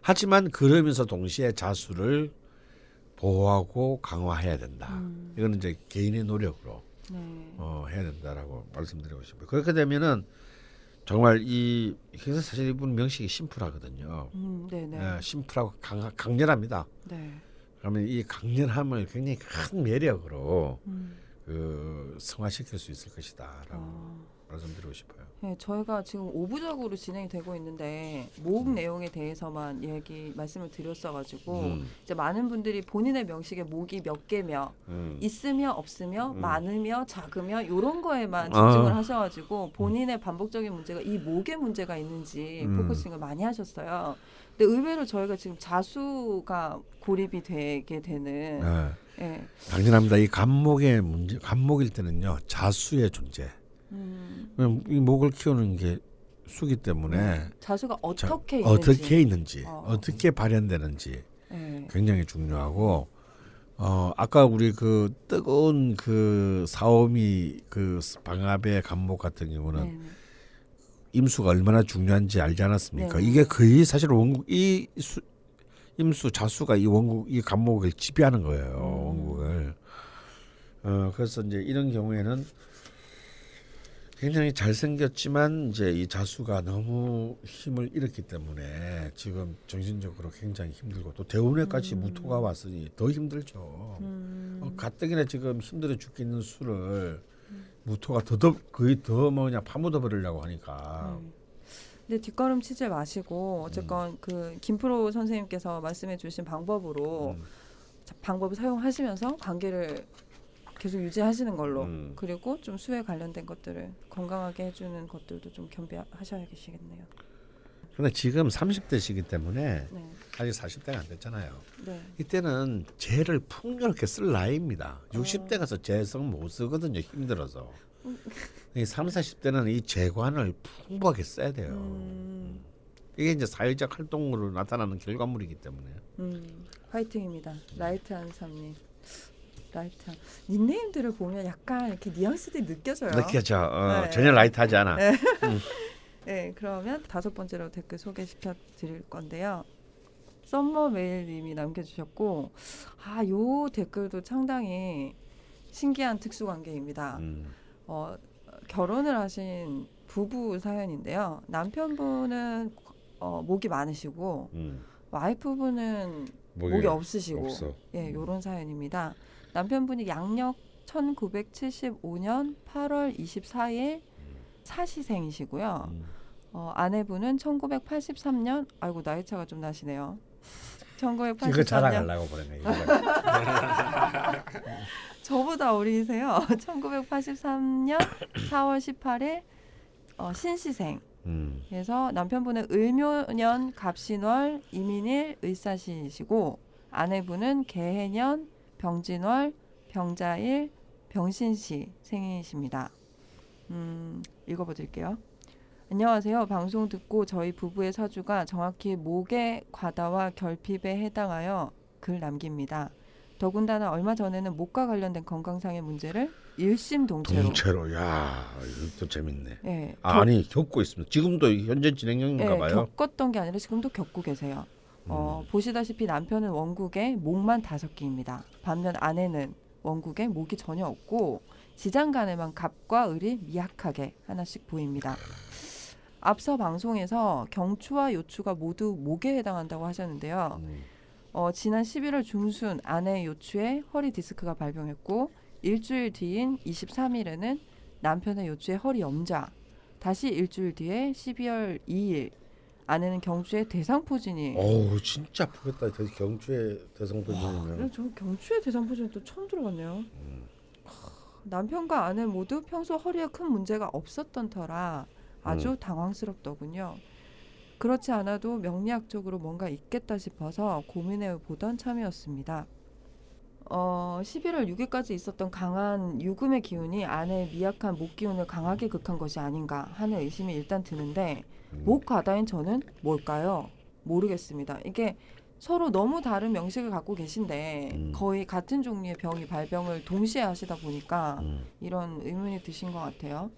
하지만 그러면서 동시에 자수를 보호하고 강화해야 된다. 음. 이거는 이제 개인의 노력으로 네. 어, 해야 된다라고 말씀드리고 싶어요. 그렇게 되면은 정말 이 그래서 사실 이분 명식이 심플하거든요. 음, 네, 네. 예, 심플하고 강, 강렬합니다. 네. 그러면 이 강렬함을 굉장히 큰 매력으로 음. 그 승화시킬 수 있을 것이다라고 아. 말씀드리고 싶어요. 네, 저희가 지금 오부작으로 진행이 되고 있는데 목 내용에 대해서만 얘기 말씀을 드렸어가지고 음, 이제 많은 분들이 본인의 명식에 목이 몇 개며 음. 있으며 없으며 음. 많으며 작으며 이런 거에만 아. 집중을 하셔가지고 본인의 반복적인 문제가 이 목에 문제가 있는지 음. focusing을 많이 하셨어요. 근데 의외로 저희가 지금 자수가 고립이 되게 되는 예, 예. 당연합니다. 이 감목의 문제, 감목일 때는요 자수의 존재. 음, 이 목을 키우는 게 수기 때문에 자수가 자, 어떻게 있는지 어떻게 있는지, 어. 어떻게 발현되는지 예. 굉장히 중요하고 어 아까 우리 그 뜨거운 그 사오미 그 방압의 감목 같은 경우는 네, 네. 임수가 얼마나 중요한지 알지 않았습니까? 네. 이게 거의 사실 원국 이 수, 임수 자수가 이 원국 이 감목을 지배하는 거예요. 음. 원국을. 어 그래서 이제 이런 경우에는 굉장히 잘생겼지만 이제 이 자수가 너무 힘을 잃었기 때문에 지금 정신적으로 굉장히 힘들고 또 대운에까지 무토가 왔으니 더 힘들죠. 음, 어, 가뜩이나 지금 힘들어 죽겠는 수를 무토가 더더 거의 더 뭐냐 파묻어 버리려고 하니까 네. 근데 뒷걸음 치지 마시고 어쨌건 그 김프로 선생님께서 말씀해주신 방법으로 음, 자, 방법을 사용하시면서 관계를 계속 유지하시는 걸로 음. 그리고 좀 수에 관련된 것들을 건강하게 해주는 것들도 좀 겸비하셔야겠네요. 근데 지금 30대시기 때문에 네, 아직 40대가 안 됐잖아요. 네, 이때는 재를 풍요롭게 쓸 나이입니다. 어. 60대 가서 재성 못 쓰거든요. 힘들어서. 음. 이 30, 40대는 이 재관을 풍부하게 써야 돼요. 음, 이게 이제 사회적 활동으로 나타나는 결과물이기 때문에. 음, 화이팅입니다. 라이트한 삶님, 라이트한 닉네임들을 보면 약간 이렇게 뉘앙스들이 느껴져요. 느껴져. 어, 네. 전혀 라이트하지 않아. 네. 네, 그러면 다섯 번째로 댓글 소개시켜 드릴 건데요. 썸머 메일님이 남겨주셨고, 아, 요 댓글도 상당히 신기한 특수 관계입니다. 음. 어, 결혼을 하신 부부 사연인데요. 남편분은 어, 목이 많으시고 음. 와이프분은 목이, 목이 없으시고, 없어. 예, 요런 사연입니다. 남편분이 양력 1975년 8월 24일 사시생이시고요. 음. 어, 아내분은 1983년 아이고 나이 차가 좀 나시네요. 1983년 이거 자랑하려고 그러네. 저보다 어리세요. 1983년 4월 18일 어, 신시생. 음. 그래서 남편분은 을묘년 갑신월 이민일 을사시이시고 아내분은 개해년 병진월 병자일 병신시 생이십니다. 음, 읽어보드릴게요. 안녕하세요. 방송 듣고 저희 부부의 사주가 정확히 목의 과다와 결핍에 해당하여 글 남깁니다. 더군다나 얼마 전에는 목과 관련된 건강상의 문제를 일심동체로 동체로 야 이것도 재밌네. 예, 아, 아니 겪고 있습니다. 지금도 현재 진행 중인가 예, 봐요. 겪었던 게 아니라 지금도 겪고 계세요. 어, 음. 보시다시피 남편은 원국에 목만 다섯 개입니다. 반면 아내는 원국에 목이 전혀 없고 지장 간에만 갑과 을이 미약하게 하나씩 보입니다. 앞서 방송에서 경추와 요추가 모두 목에 해당한다고 하셨는데요. 음. 어, 지난 11월 중순 아내의 요추에 허리 디스크가 발병했고 일주일 뒤인 23일에는 남편의 요추에 허리 염좌 다시 일주일 뒤에 12월 2일 아내는 경주의 대상포진이. 어우 진짜 아프겠다. 그래, 대성포진이면. 저 경주의 대상포진 또 처음 들어봤네요. 남편과 아내 모두 평소 허리에 큰 문제가 없었던 터라 아주 당황스럽더군요. 그렇지 않아도 명리학적으로 뭔가 있겠다 싶어서 고민해 보던 참이었습니다. 어, 11월 6일까지 있었던 강한 유금의 기운이 아내의 미약한 목 기운을 강하게 극한 것이 아닌가 하는 의심이 일단 드는데 목 과다인 저는 뭘까요? 모르겠습니다. 이게 서로 너무 다른 명식을 갖고 계신데 음. 거의 같은 종류의 병이 발병을 동시에 하시다 보니까 음. 이런 의문이 드신 것 같아요.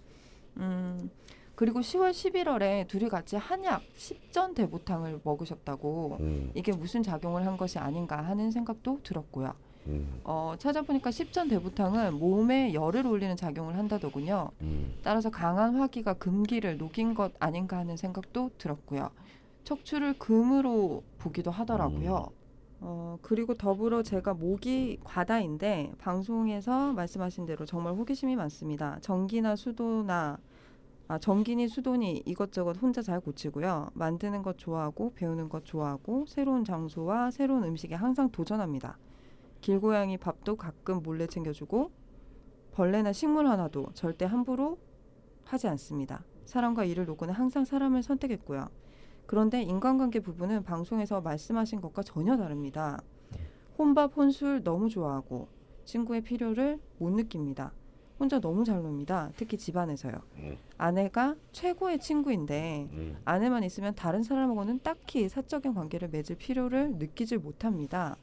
음, 그리고 10월 11월에 둘이 같이 한약 10전 대보탕을 먹으셨다고 음. 이게 무슨 작용을 한 것이 아닌가 하는 생각도 들었고요. 음. 어, 찾아보니까 10전 대보탕은 몸에 열을 올리는 작용을 한다더군요. 음. 따라서 강한 화기가 금기를 녹인 것 아닌가 하는 생각도 들었고요. 척추를 금으로 보기도 하더라고요. 어, 그리고 더불어 제가 목이 과다인데 방송에서 말씀하신 대로 정말 호기심이 많습니다. 전기나 수도나 아, 전기니 수도니 이것저것 혼자 잘 고치고요. 만드는 것 좋아하고 배우는 것 좋아하고 새로운 장소와 새로운 음식에 항상 도전합니다. 길고양이 밥도 가끔 몰래 챙겨주고 벌레나 식물 하나도 절대 함부로 하지 않습니다. 사람과 일을 놓고는 항상 사람을 선택했고요. 그런데 인간관계 부분은 방송에서 말씀하신 것과 전혀 다릅니다. 혼밥, 혼술 너무 좋아하고 친구의 필요를 못 느낍니다. 혼자 너무 잘 놉니다. 특히 집안에서요. 음. 아내가 최고의 친구인데 음. 아내만 있으면 다른 사람하고는 딱히 사적인 관계를 맺을 필요를 느끼질 못합니다.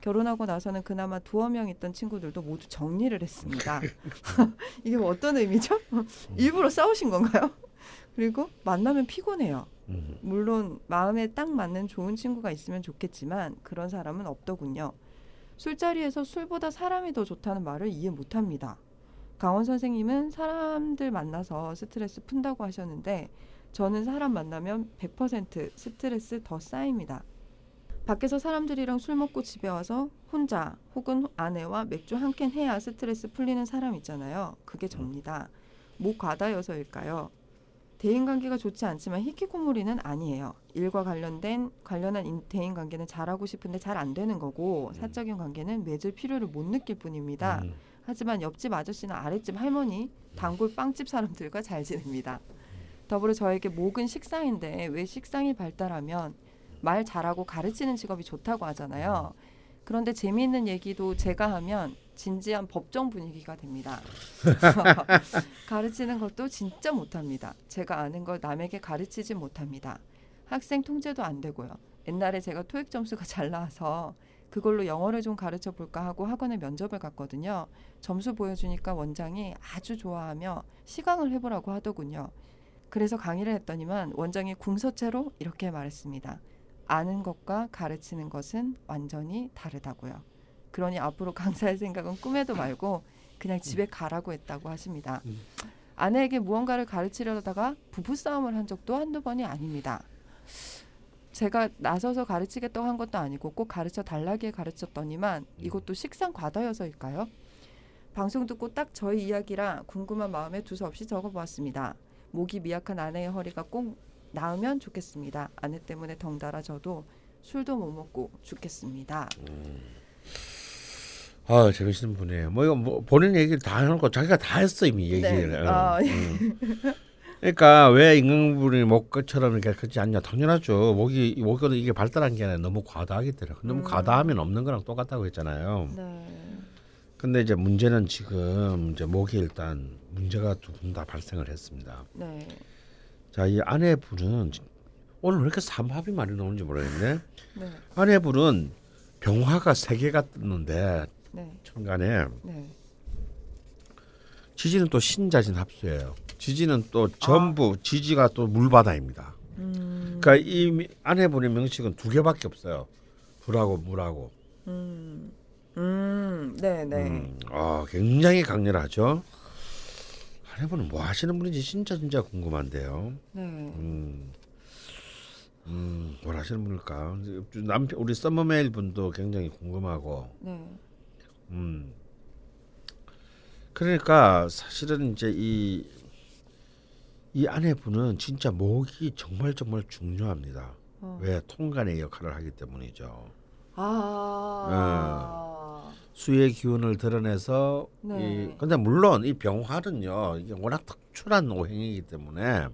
결혼하고 나서는 그나마 두어 명 있던 친구들도 모두 정리를 했습니다. 이게 뭐 어떤 의미죠? 일부러 싸우신 건가요? 그리고 만나면 피곤해요. 음. 물론 마음에 딱 맞는 좋은 친구가 있으면 좋겠지만 그런 사람은 없더군요. 술자리에서 술보다 사람이 더 좋다는 말을 이해 못합니다. 강원 선생님은 사람들 만나서 스트레스 푼다고 하셨는데 저는 사람 만나면 100% 스트레스 더 쌓입니다. 밖에서 사람들이랑 술 먹고 집에 와서 혼자 혹은 아내와 맥주 한 캔 해야 스트레스 풀리는 사람 있잖아요. 그게 접니다. 목 과다여서일까요? 대인 관계가 좋지 않지만 히키코모리는 아니에요. 일과 관련된 관련한 인- 대인 관계는 잘하고 싶은데 잘 안 되는 거고 사적인 관계는 맺을 필요를 못 느낄 뿐입니다. 음. 하지만 옆집 아저씨나 아랫집 할머니, 단골 빵집 사람들과 잘 지냅니다. 더불어 저에게 목은 식상인데 왜 식상이 발달하면 말 잘하고 가르치는 직업이 좋다고 하잖아요. 그런데 재미있는 얘기도 제가 하면 진지한 법정 분위기가 됩니다. 가르치는 것도 진짜 못합니다. 제가 아는 걸 남에게 가르치지 못합니다. 학생 통제도 안 되고요. 옛날에 제가 토익 점수가 잘 나와서 그걸로 영어를 좀 가르쳐 볼까 하고 학원에 면접을 갔거든요. 점수 보여주니까 원장이 아주 좋아하며 시강을 해보라고 하더군요. 그래서 강의를 했더니만 원장이 궁서체로 이렇게 말했습니다. 아는 것과 가르치는 것은 완전히 다르다고요. 그러니 앞으로 강사할 생각은 꿈에도 말고 그냥 집에 가라고 했다고 하십니다. 음. 아내에게 무언가를 가르치려다가 부부싸움을 한 적도 한두 번이 아닙니다. 제가 나서서 가르치겠다고 한 것도 아니고 꼭 가르쳐 달라기에 가르쳤더니만 이것도 식상 과다여서일까요? 방송 듣고 딱 저희 이야기라 궁금한 마음에 두서없이 적어보았습니다. 목이 미약한 아내의 허리가 꼭 나으면 좋겠습니다. 아내 때문에 덩달아 저도 술도 못 먹고 죽겠습니다. 아 재밌는 분이에요. 뭐 이거 뭐 본인 얘기를 다 해놓고 자기가 다 했어 이미 얘기를. 네. 응, 아, 응. 그러니까 왜 인간분이 목처럼 이렇게 크지 않냐? 당연하죠. 목이 목이 이게 발달한 게 아니라 너무 과다하기 때문에. 너무 음. 과다하면 없는 거랑 똑같다고 했잖아요. 네. 근데 이제 문제는 지금 이제 목이 일단 문제가 두 분 다 발생을 했습니다. 네. 자, 이 아내분은 오늘 왜 이렇게 삼합이 많이 나오는지 모르겠네. 네. 아내분은 병화가 세 개가 떴는데 네. 천간에 네. 지지는 또 신자진 합수예요. 지지는 또 전부 지지가 또 물바다입니다. 음. 그러니까 이 미- 아내분의 명식은 두 개밖에 없어요. 불하고 물하고. 음. 음. 네, 네. 음, 아, 굉장히 강렬하죠. 아내분은 뭐 하시는 분인지 진짜 진짜 궁금한데요. 네. 음, 음, 뭘 하시는 분일까? 남편 우리 썸머메일 분도 굉장히 궁금하고. 네. 음. 그러니까 사실은 이제 이, 이 아내분은 진짜 목이 정말 정말 중요합니다. 어. 왜 통간의 역할을 하기 때문이죠. 아. 수의 기운을 드러내서 네. 이 근데 물론 이 병화는요 이게 워낙 특출한 오행이기 때문에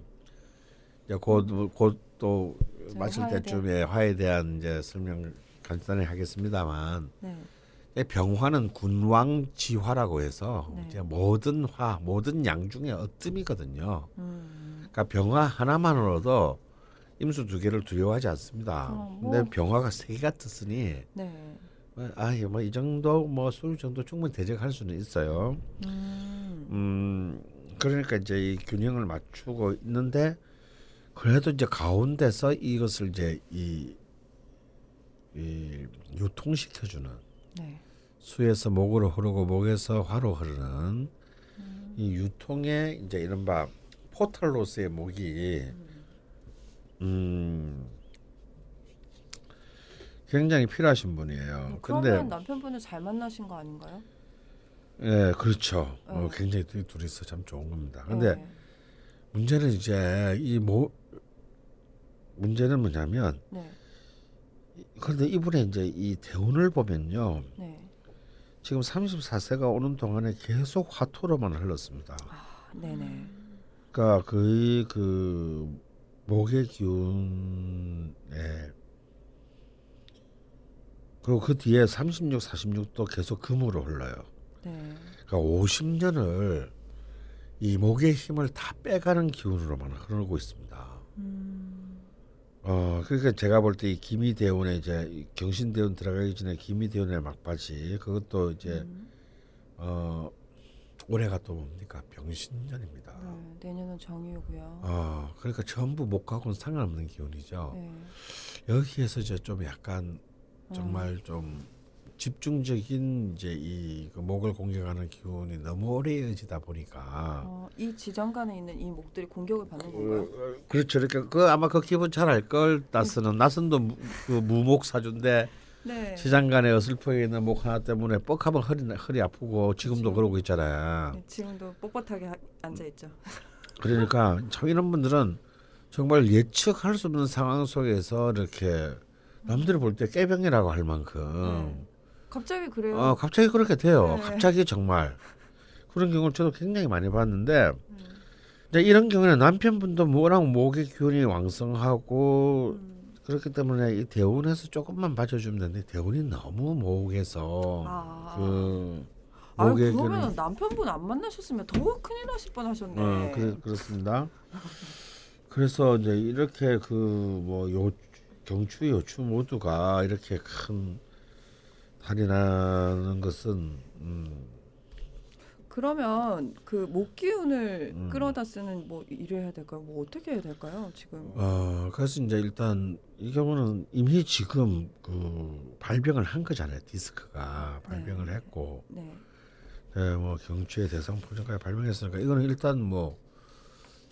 이제 곧곧또 마칠 화에 때쯤에 화에 대한 이제 설명 간단히 하겠습니다만 네. 이 병화는 군왕지화라고 해서 네. 이제 모든 화 모든 양 중에 어뜸이거든요. 음. 그러니까 병화 하나만으로도 임수 두 개를 두려워하지 않습니다. 어, 뭐. 근데 병화가 세 개가 뜨으니 네. 아뭐이 정도 뭐술 정도 충분히 대적할 수는 있어요. 음. 음 그러니까 이제 이 균형을 맞추고 있는데 그래도 이제 가운데서 이것을 이제 이, 이 유통시켜주는 네. 수에서 목으로 흐르고 목에서 화로 흐르는 음. 이 유통의 이제 이른바 포털로서의 목이 음 굉장히 필요하신 분이에요. 그러면 근데 남편분을 잘 만나신 거 아닌가요? 예 그렇죠. 어, 네. 굉장히 둘- 둘이서 참 좋은 겁니다. 근데 네. 문제는 이제 이 뭐 문제는 뭐냐면 네. 그런데 이분의 이제 이 대운을 보면요. 네. 지금 34세가 오는 동안에 계속 화토로만 흘렀습니다. 아, 네네. 그러니까 거의 그 목의 기운에 그리고 그 뒤에 36, 46도 계속 금으로 흘러요. 네. 그러니까 50년을 이 목의 힘을 다 빼가는 기운으로만 흐르고 있습니다. 음. 어 그러니까 제가 볼 때 이 기미대운에 이제 이 경신대운 들어가기 전에 기미대운의 막바지 그것도 이제 음. 어 올해가 또 뭡니까 병신년입니다. 네. 내년은 정이고요. 어 그러니까 전부 목하고는 상관없는 기운이죠. 네. 여기에서 이제 좀 약간 어. 정말 좀 집중적인 이제 이그 목을 공격하는 기운이 너무 오래 이어지다 보니까 어, 이 지정간에 있는 이 목들이 공격을 받는 건가요? 그, 그렇죠. 그러니까 그 아마 그 기분 잘 알 걸 나스는 나스도 무, 그 무목 사주인데 네. 시장간에 어슬프게 있는 목 하나 때문에 뻑하면 허리 허리 아프고 지금도 그렇죠. 그러고 있잖아요. 네, 지금도 뻣뻣하게 하- 앉아 있죠. 그러니까 참 이런 분들은 정말 예측할 수 없는 상황 속에서 이렇게 남들이 볼 때 깨병이라고 할 만큼 네. 갑자기 그래요. 어 갑자기 그렇게 돼요. 네. 갑자기 정말 그런 경우를 저도 굉장히 많이 봤는데 음. 이런 경우에는 남편분도 워낙 목의 기운이 왕성하고 음. 그렇기 때문에 이 대운에서 조금만 봐줘주면 되는데 대운이 너무 목에서 아. 그 아유, 목의 그러면 기운이 남편분 안 만나셨으면 더 큰일 나실 뻔하셨네. 어, 그래, 그렇습니다. 그래서 이제 이렇게 그 뭐 요 경추 요추 모두가 이렇게 큰 탈이 나는 것은 음, 그러면 그 목 기운을 음. 끌어다 쓰는 뭐 해야 될까요? 뭐 어떻게 해야 될까요? 지금. 어 그래서 이제 일단 이 경우는 이미 지금 그 발병을 한 거잖아요 디스크가 발병을 네. 했고 네. 네, 뭐 경추의 대상포진까지 발병했으니까 이거는 일단 뭐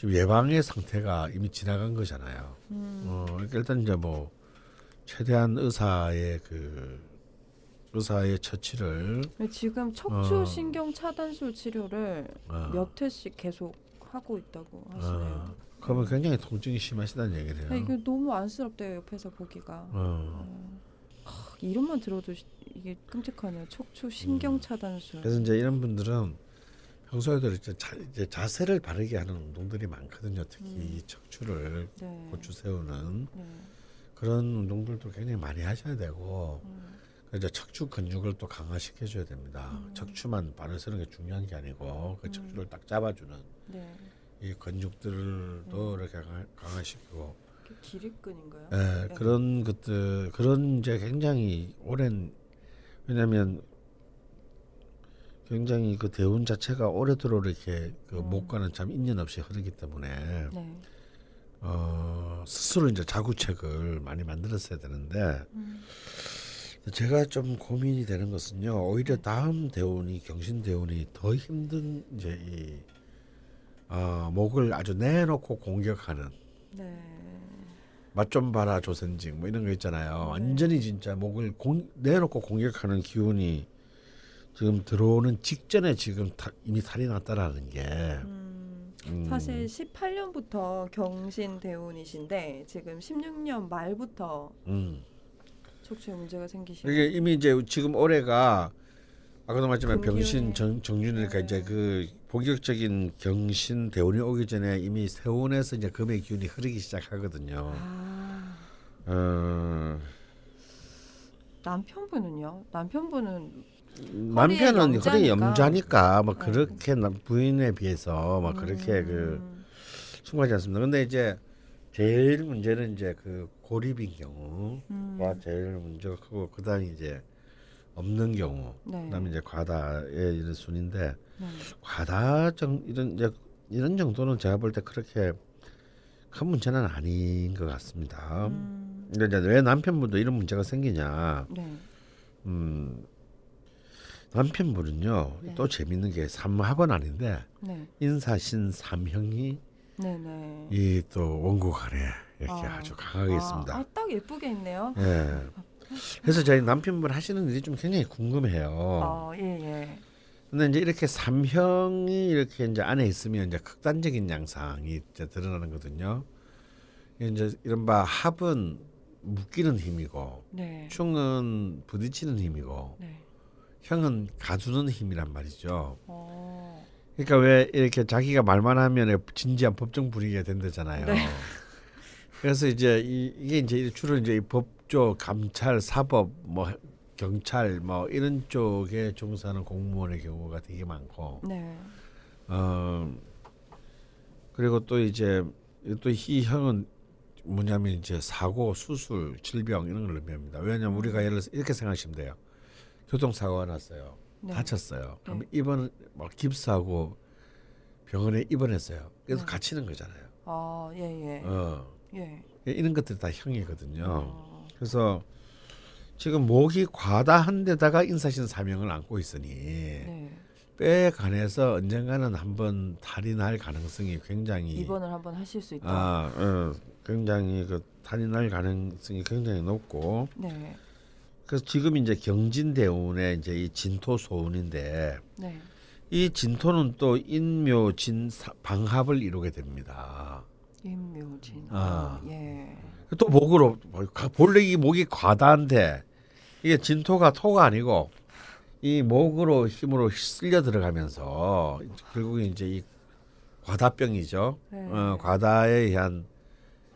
지금 예방의 상태가 이미 지나간 거잖아요. 음. 어 그러니까 일단 이제 뭐 최대한 의사의 그 의사의 처치를 근데 지금 척추 어. 신경 차단술 치료를 어, 몇 회씩 계속 하고 있다고 하시네요. 어, 그러면 굉장히 통증이 심하시다는 얘기네요. 아, 이게 너무 안쓰럽대요 옆에서 보기가. 어, 어. 하, 이름만 들어도 시- 이게 끔찍하네요. 척추 신경 차단술. 음. 그래서 이제 이런 분들은 평소에도 이제, 자, 이제 자세를 바르게 하는 운동들이 많거든요. 특히 음. 이 척추를 네. 고추 세우는 네. 그런 운동들도 굉장히 많이 하셔야 되고 음. 이제 척추 근육을 또 강화시켜 줘야 됩니다. 음. 척추만 바로 서는 게 중요한 게 아니고 그 음. 척추를 딱 잡아주는 네. 이 근육들도 음. 이렇게 강화, 강화시키고 기립근인가요? 예, 네. 그런 것들 그런 이제 굉장히 오랜 왜냐하면 굉장히 그 대운 자체가 오래도록 이렇게 그 음. 목과는 참 인연 없이 흐르기 때문에 네. 어, 스스로 이제 자구책을 많이 만들었어야 되는데 음. 제가 좀 고민이 되는 것은요 오히려 다음 대운이 경신 대운이 더 힘든 이제 이 어, 목을 아주 내놓고 공격하는 네. 맛좀 봐라 조선직 뭐 이런 거 있잖아요. 완전히 진짜 목을 공, 내놓고 공격하는 기운이 지금 들어오는 직전에 지금 타, 이미 탈이 났다라는 게 음. 음. 사실 18년부터 경신 대운이신데 지금 16년 말부터 음. 척추에 문제가 생기시고 이게 이미 이제 지금 올해가 아까도 말했지만. 병신 정, 정준이니까 네. 이제 그 본격적인 경신 대운이 오기 전에 이미 세운에서 이제 금의 기운이 흐르기 시작하거든요. 아, 어, 남편분은요? 남편분은 남편은. 허리 염자니까 뭐 네. 그렇게 남- 부인에 비해서 뭐 그렇게 그 음, 충분하지 않습니다. 근데 이제 제일 문제는 이제 그 고립인 경우가 음, 제일 문제가 크고 그다음에 이제 없는 경우 네. 그다음에 이제 과다의 이런 순인데 네. 과다 정 이런 이제 이런 정도는 제가 볼 때 그렇게 큰 문제는 아닌 것 같습니다. 음, 근데 이제 왜 남편분도 이런 문제가 생기냐? 네. 음, 남편분은요 네. 또 재밌는 게 삼합은 아닌데 네. 인사신 삼형이 네, 네. 이또 원고간에 이렇게 아. 아. 주 강하게 있습니다. 아, 아, 딱 예쁘게 있네요. 예. 그래서 저희 남편분 하시는 일이 좀 굉장히 궁금해요. 어, 예, 예. 근데 이제 이렇게 삼형이 이렇게 이제 안에 있으면 이제 극단적인 양상이 이제 드러나는 거든요. 이제 이른바 합은 묶이는 힘이고 네. 충은 부딪히는 힘이고 네. 형은 가두는 힘이란 말이죠. 어. 그러니까 왜 이렇게 자기가 말만 하면 진지한 법정 분위기가 된다잖아요. 네. 그래서 이제 이, 이게 이제 주로 이제 이 법조, 감찰, 사법, 뭐 경찰 뭐 이런 쪽에 종사하는 공무원의 경우가 되게 많고 네. 어 그리고 또 이제 또 이 형은 뭐냐면 이제 사고, 수술, 질병 이런 걸 의미합니다. 왜냐하면 우리가 예를 들어서 이렇게 생각하시면 돼요. 교통사고가 났어요. 네. 다쳤어요. 그럼 입원 막 깁스하고 병원에 입원했어요. 그래서 네. 갇히는 거잖아요. 아, 예, 예. 어 예. 이런 것들이 다 형이거든요. 어. 그래서 지금 목이 과다한 데다가 인사신 사명을 안고 있으니 네. 뼈에 관해서 언젠가는 한번 탈이 날 가능성이 굉장히 입원을 한번 하실 수 있다. 아, 어, 굉장히 그 탈이 날 가능성이 굉장히 높고 네. 그래서 지금 이제 경진대운의 이제 이 진토 소운인데 네. 이 진토는 또 인묘진 사- 방합을 이루게 됩니다. 임묘진. 아. 아, 예. 또 목으로 본래 이 목이 과다한데 이게 진토가 토가 아니고 이 목으로 힘으로 쓸려 들어가면서 결국에 이제 이 과다병이죠. 네. 어, 과다에 의한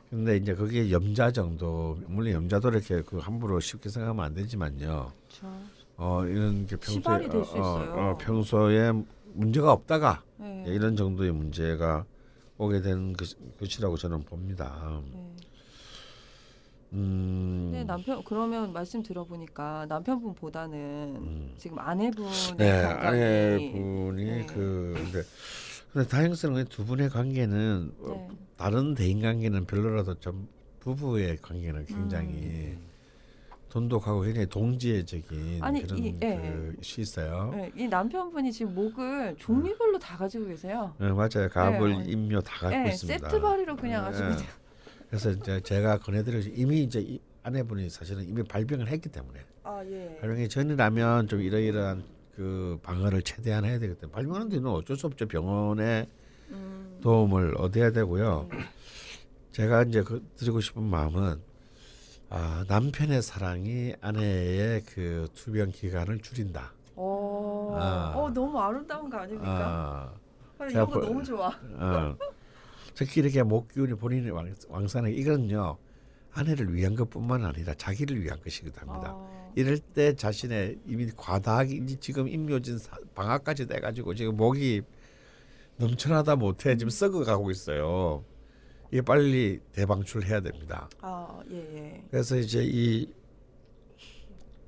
근데 이제 그게 염자 정도 물론 염자도 이렇게 그 함부로 쉽게 생각하면 안 되지만요. 그렇죠. 어 이런 게 평소에 어, 어. 어, 평소에 문제가 없다가 네. 이런 정도의 문제가 오게 된 것- 것이라고 저는 봅니다. 네. 음, 네, 남편 그러면 말씀 들어보니까 남편분보다는 음. 지금 아내분의 네, 아내분이 네. 그 근데 근데 다행스러운 게 두 분의 관계는 어, 네. 다른 대인 관계는 별로라도 좀 부부의 관계는 굉장히 음. 돈독하고 굉장히 동지애적인 아니, 그런 이- 예, 것이 있어요. 네, 이 남편분이 지금 목을 종류별로 다 가지고 계세요. 네, 맞아요. 갑을 네. 임묘 다 갖고 네, 있습니다. 세트 발이로 그냥 네. 아주 그냥 그래서 이제 제가 권해드리고 이미 이제 이 아내분이 사실은 이미 발병을 했기 때문에 아 예. 발병이 전이라면 좀 이러이러한 그 방어를 최대한 해야 되기 때문에 발병하는 데는 어쩔 수 없죠. 병원에 음, 도움을 얻어야 되고요. 네. 제가 이제 그 드리고 싶은 마음은 아, 남편의 사랑이 아내의 그 투병 기간을 줄인다. 어, 아. 어 너무 아름다운 거 아닙니까? 아, 아, 이런 거 보- 너무 좋아. 어. 특히 이렇게 목기운이 본인의 왕, 왕산에 이건요 아내를 위한 것뿐만 아니라 자기를 위한 것이기도 합니다. 아, 이럴 때 자신의 이미 과다하게 지금 임묘진 사- 방학까지 돼가지고 지금 목이 넘쳐나다 못해 지금 썩어가고 있어요. 이게 빨리 대방출해야 됩니다. 아, 예, 예. 그래서 이제 이,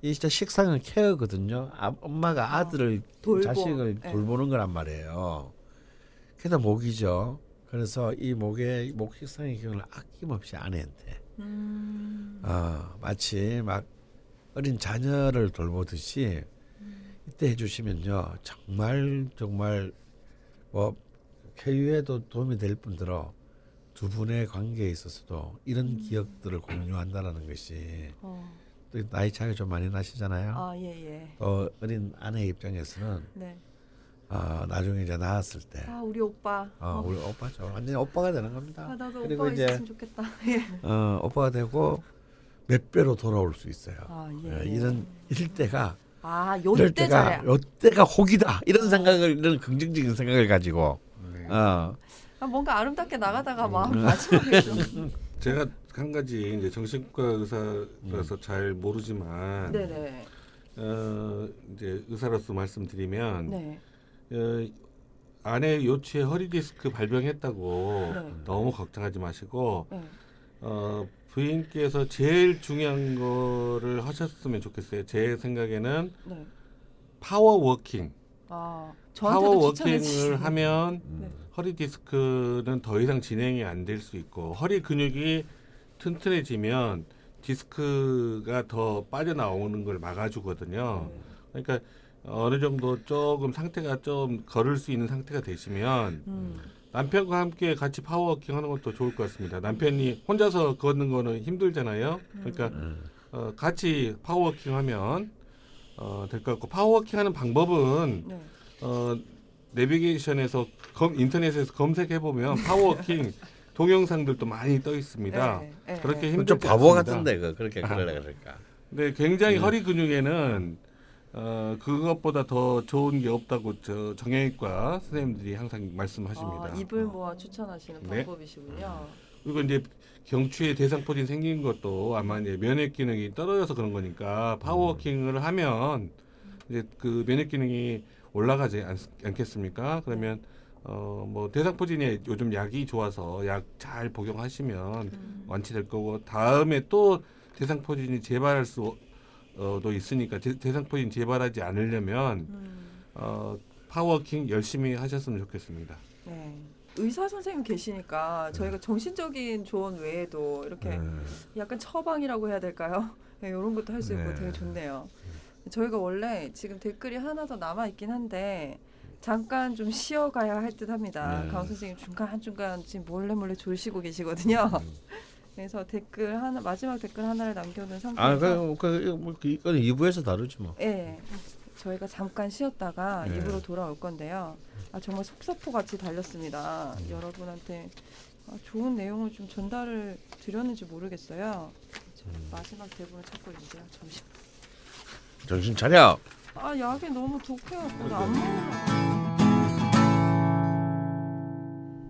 이 진짜 식상은 케어거든요. 아, 엄마가 아들을 돌보. 자식을 네. 돌보는 거란 말이에요. 그래서 목이죠. 그래서 이 목의 목 식상의 기운을 아낌없이 아내한테 음, 아, 마치 막 어린 자녀를 돌보듯이 이때 해주시면요 정말 정말 뭐 쾌유에도 도움이 될 뿐더러 두 분의 관계에 있어서도 이런 기억들을 공유한다라는 것이 어, 또 나이 차이가 좀 많이 나시잖아요. 아, 예, 예. 또 어린 아내 입장에서는 네. 어, 나중에 이제 나았을 때 아 우리 오빠. 어, 우리 오빠죠. 완전히 오빠가 되는 겁니다. 아 나도 오빠가 이제- 좋겠다. 예. 어, 오빠가 되고 몇 배로 돌아올 수 있어요. 아 어, 예. 이런 이럴 때가 아 이럴 요때 때가 잘해. 요때가 혹이다 이런 생각을 이런 긍정적인 생각을 가지고 네. 어, 아, 뭔가 아름답게 나가다가 음. 막 마지막에 좀. 제가 한 가지 이제 정신과 의사라서 음. 잘 모르지만 네네. 어, 이제 의사로서 말씀드리면 네. 어, 아내 요추에 허리 디스크 발병했다고 네. 너무 걱정하지 마시고 네. 어, 부인께서 제일 중요한 거를 하셨으면 좋겠어요. 제 생각에는 네. 파워워킹. 아 파워워킹을. 하면 네. 허리 디스크는 더 이상 진행이 안 될 수 있고 허리 근육이 튼튼해지면 디스크가 더 빠져나오는 걸 막아주거든요. 네. 그러니까 어느 정도 조금 상태가 좀 걸을 수 있는 상태가 되시면 음. 남편과 함께 같이 파워워킹 하는 것도 좋을 것 같습니다. 남편이 혼자서 걷는 거는 힘들잖아요. 그러니까 음. 어, 같이 파워워킹 하면 어, 될 것 같고 파워워킹 하는 방법은 네. 어, 내비게이션에서 검, 인터넷에서 검색해 보면 파워워킹 동영상들도 많이 떠 있습니다. 네, 네, 그렇게 네. 힘들지 좀 바보 않습니다. 같은데 그 그렇게 아. 그러려 그러니까. 근데 굉장히 네. 허리 근육에는 어, 그것보다 더 좋은 게 없다고 저 정형외과 선생님들이 항상 말씀하십니다. 아, 입을 모아 추천하시는 네. 방법이시군요. 그리고 이제 경추에 대상포진 생긴 것도 아마 이제 면역 기능이 떨어져서 그런 거니까 파워워킹을 하면 이제 그 면역 기능이 올라가지 않, 않겠습니까? 그러면 어 뭐 대상포진에 요즘 약이 좋아서 약 잘 복용하시면 음. 완치될 거고 다음에 또 대상포진이 재발할 수 도 있으니까 대, 대상포진 재발하지 않으려면 음. 어 파워워킹 열심히 하셨으면 좋겠습니다. 네. 의사 선생님 계시니까 저희가 정신적인 조언 외에도 이렇게 음. 약간 처방이라고 해야 될까요? 네, 이런 것도 할 수 있고 네. 되게 좋네요. 저희가 원래 지금 댓글이 하나 더 남아 있긴 한데 잠깐 좀 쉬어가야 할 듯합니다. 네. 강 선생님 중간 중간 지금 몰래 몰래 조시고 계시거든요. 음. 그래서 댓글 하나 마지막 댓글 하나를 남겨둔 아, 상태에서 그, 그, 뭐, 그, 이거는 2부에서 다루지 뭐. 예. 저희가 잠깐 쉬었다가 네. 입으로 돌아올 건데요. 아 정말 속사포 같이 달렸습니다. 음. 여러분한테 아, 좋은 내용을 좀 전달을 드렸는지 모르겠어요. 저 음. 마지막 대본을 찾고 있는데요. 잠시. 정신 차려. 아 약이 너무 독해갖고 나안 먹어.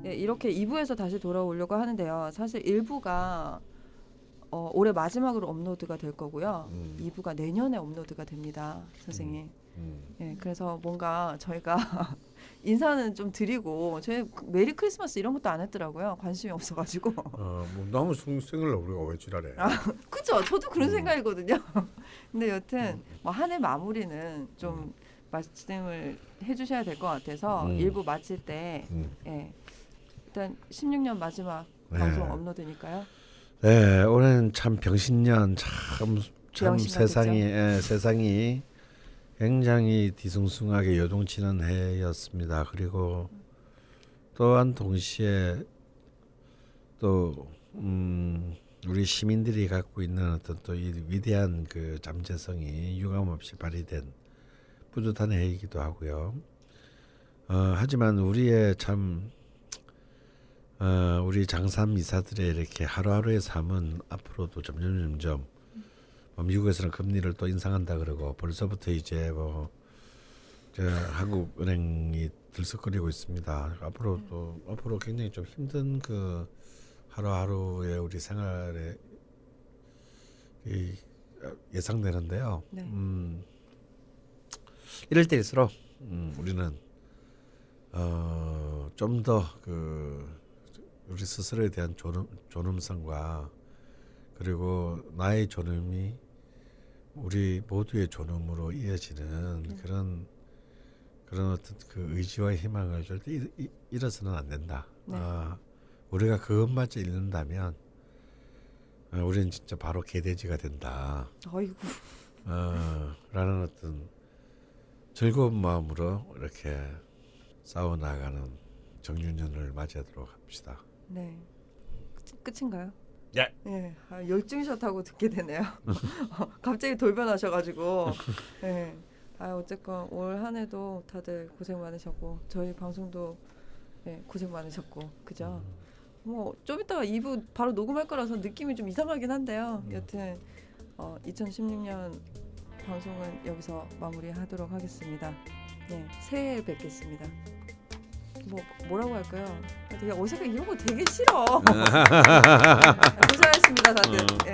예, 이렇게 2부에서 다시 돌아오려고 하는데요. 사실 1부가 어, 올해 마지막으로 업로드가 될 거고요. 음. 2부가 내년에 업로드가 됩니다, 선생님. 음. 예, 그래서 뭔가 저희가 인사는 좀 드리고 저희 메리 크리스마스 이런 것도 안 했더라고요. 관심이 없어가지고. 어, 뭐 너무 생- 생일날 우리가 왜 지랄해? 아, 그죠? 저도 그런 음. 생각이거든요. 근데 여튼 뭐 한 해 마무리는 좀 말씀을 해주셔야 될 것 같아서 음. 일부 마칠 때 음. 예, 일단 16년 마지막 네. 방송 업로드니까요. 네, 올해는 참 병신년 참, 참 세상이 예, 세상이 굉장히 뒤숭숭하게 요동치는 해였습니다. 그리고 또한 동시에 또 음, 우리 시민들이 갖고 있는 어떤 또 이 위대한 그 잠재성이 유감없이 발휘된 뿌듯한 해이기도 하고요. 어, 하지만 우리의 참 어, 우리 장산 미사들의 이렇게 하루하루의 삶은 앞으로도 점점 점점 뭐 미국에서는 금리를 또 인상한다 그러고 벌써부터 이제 뭐저 한국 은행이 들썩거리고 있습니다. 앞으로 또 앞으로 굉장히 좀 힘든 그 하루하루의 우리 생활에 이 예상되는데요. 네. 음, 이럴 때일수록 음, 우리는 어, 좀 더 그 우리 스스로에 대한 존엄, 존엄성과 그리고 나의 존엄이 우리 모두의 존엄으로 이어지는 네. 그런 그런 어떤 그 의지와 희망을 절대 잃, 잃어서는 안 된다. 네. 아, 우리가 그것마저 잃는다면 어, 우리는 진짜 바로 개돼지가 된다. 어이구. 어, 라는 어떤 즐거운 마음으로 이렇게 싸워 나가는 정유년을 맞이하도록 합시다. 네. 끝, 끝인가요? 예. 예. 아, 열중샷하고 듣게 되네요. 갑자기 돌변하셔가지고. 예. 아 어쨌건 올 한해도 다들 고생 많으셨고 저희 방송도 네, 고생 많으셨고 그죠? 뭐 좀 이따가 2부 바로 녹음할 거라서 느낌이 좀 이상하긴 한데요. 여튼 어, 2016년 방송은 여기서 마무리하도록 하겠습니다. 네, 새해에 뵙겠습니다. 뭐 뭐라고 할까요? 되게 어색해 이런 거 되게 싫어. 고생하셨습니다 다들. 네.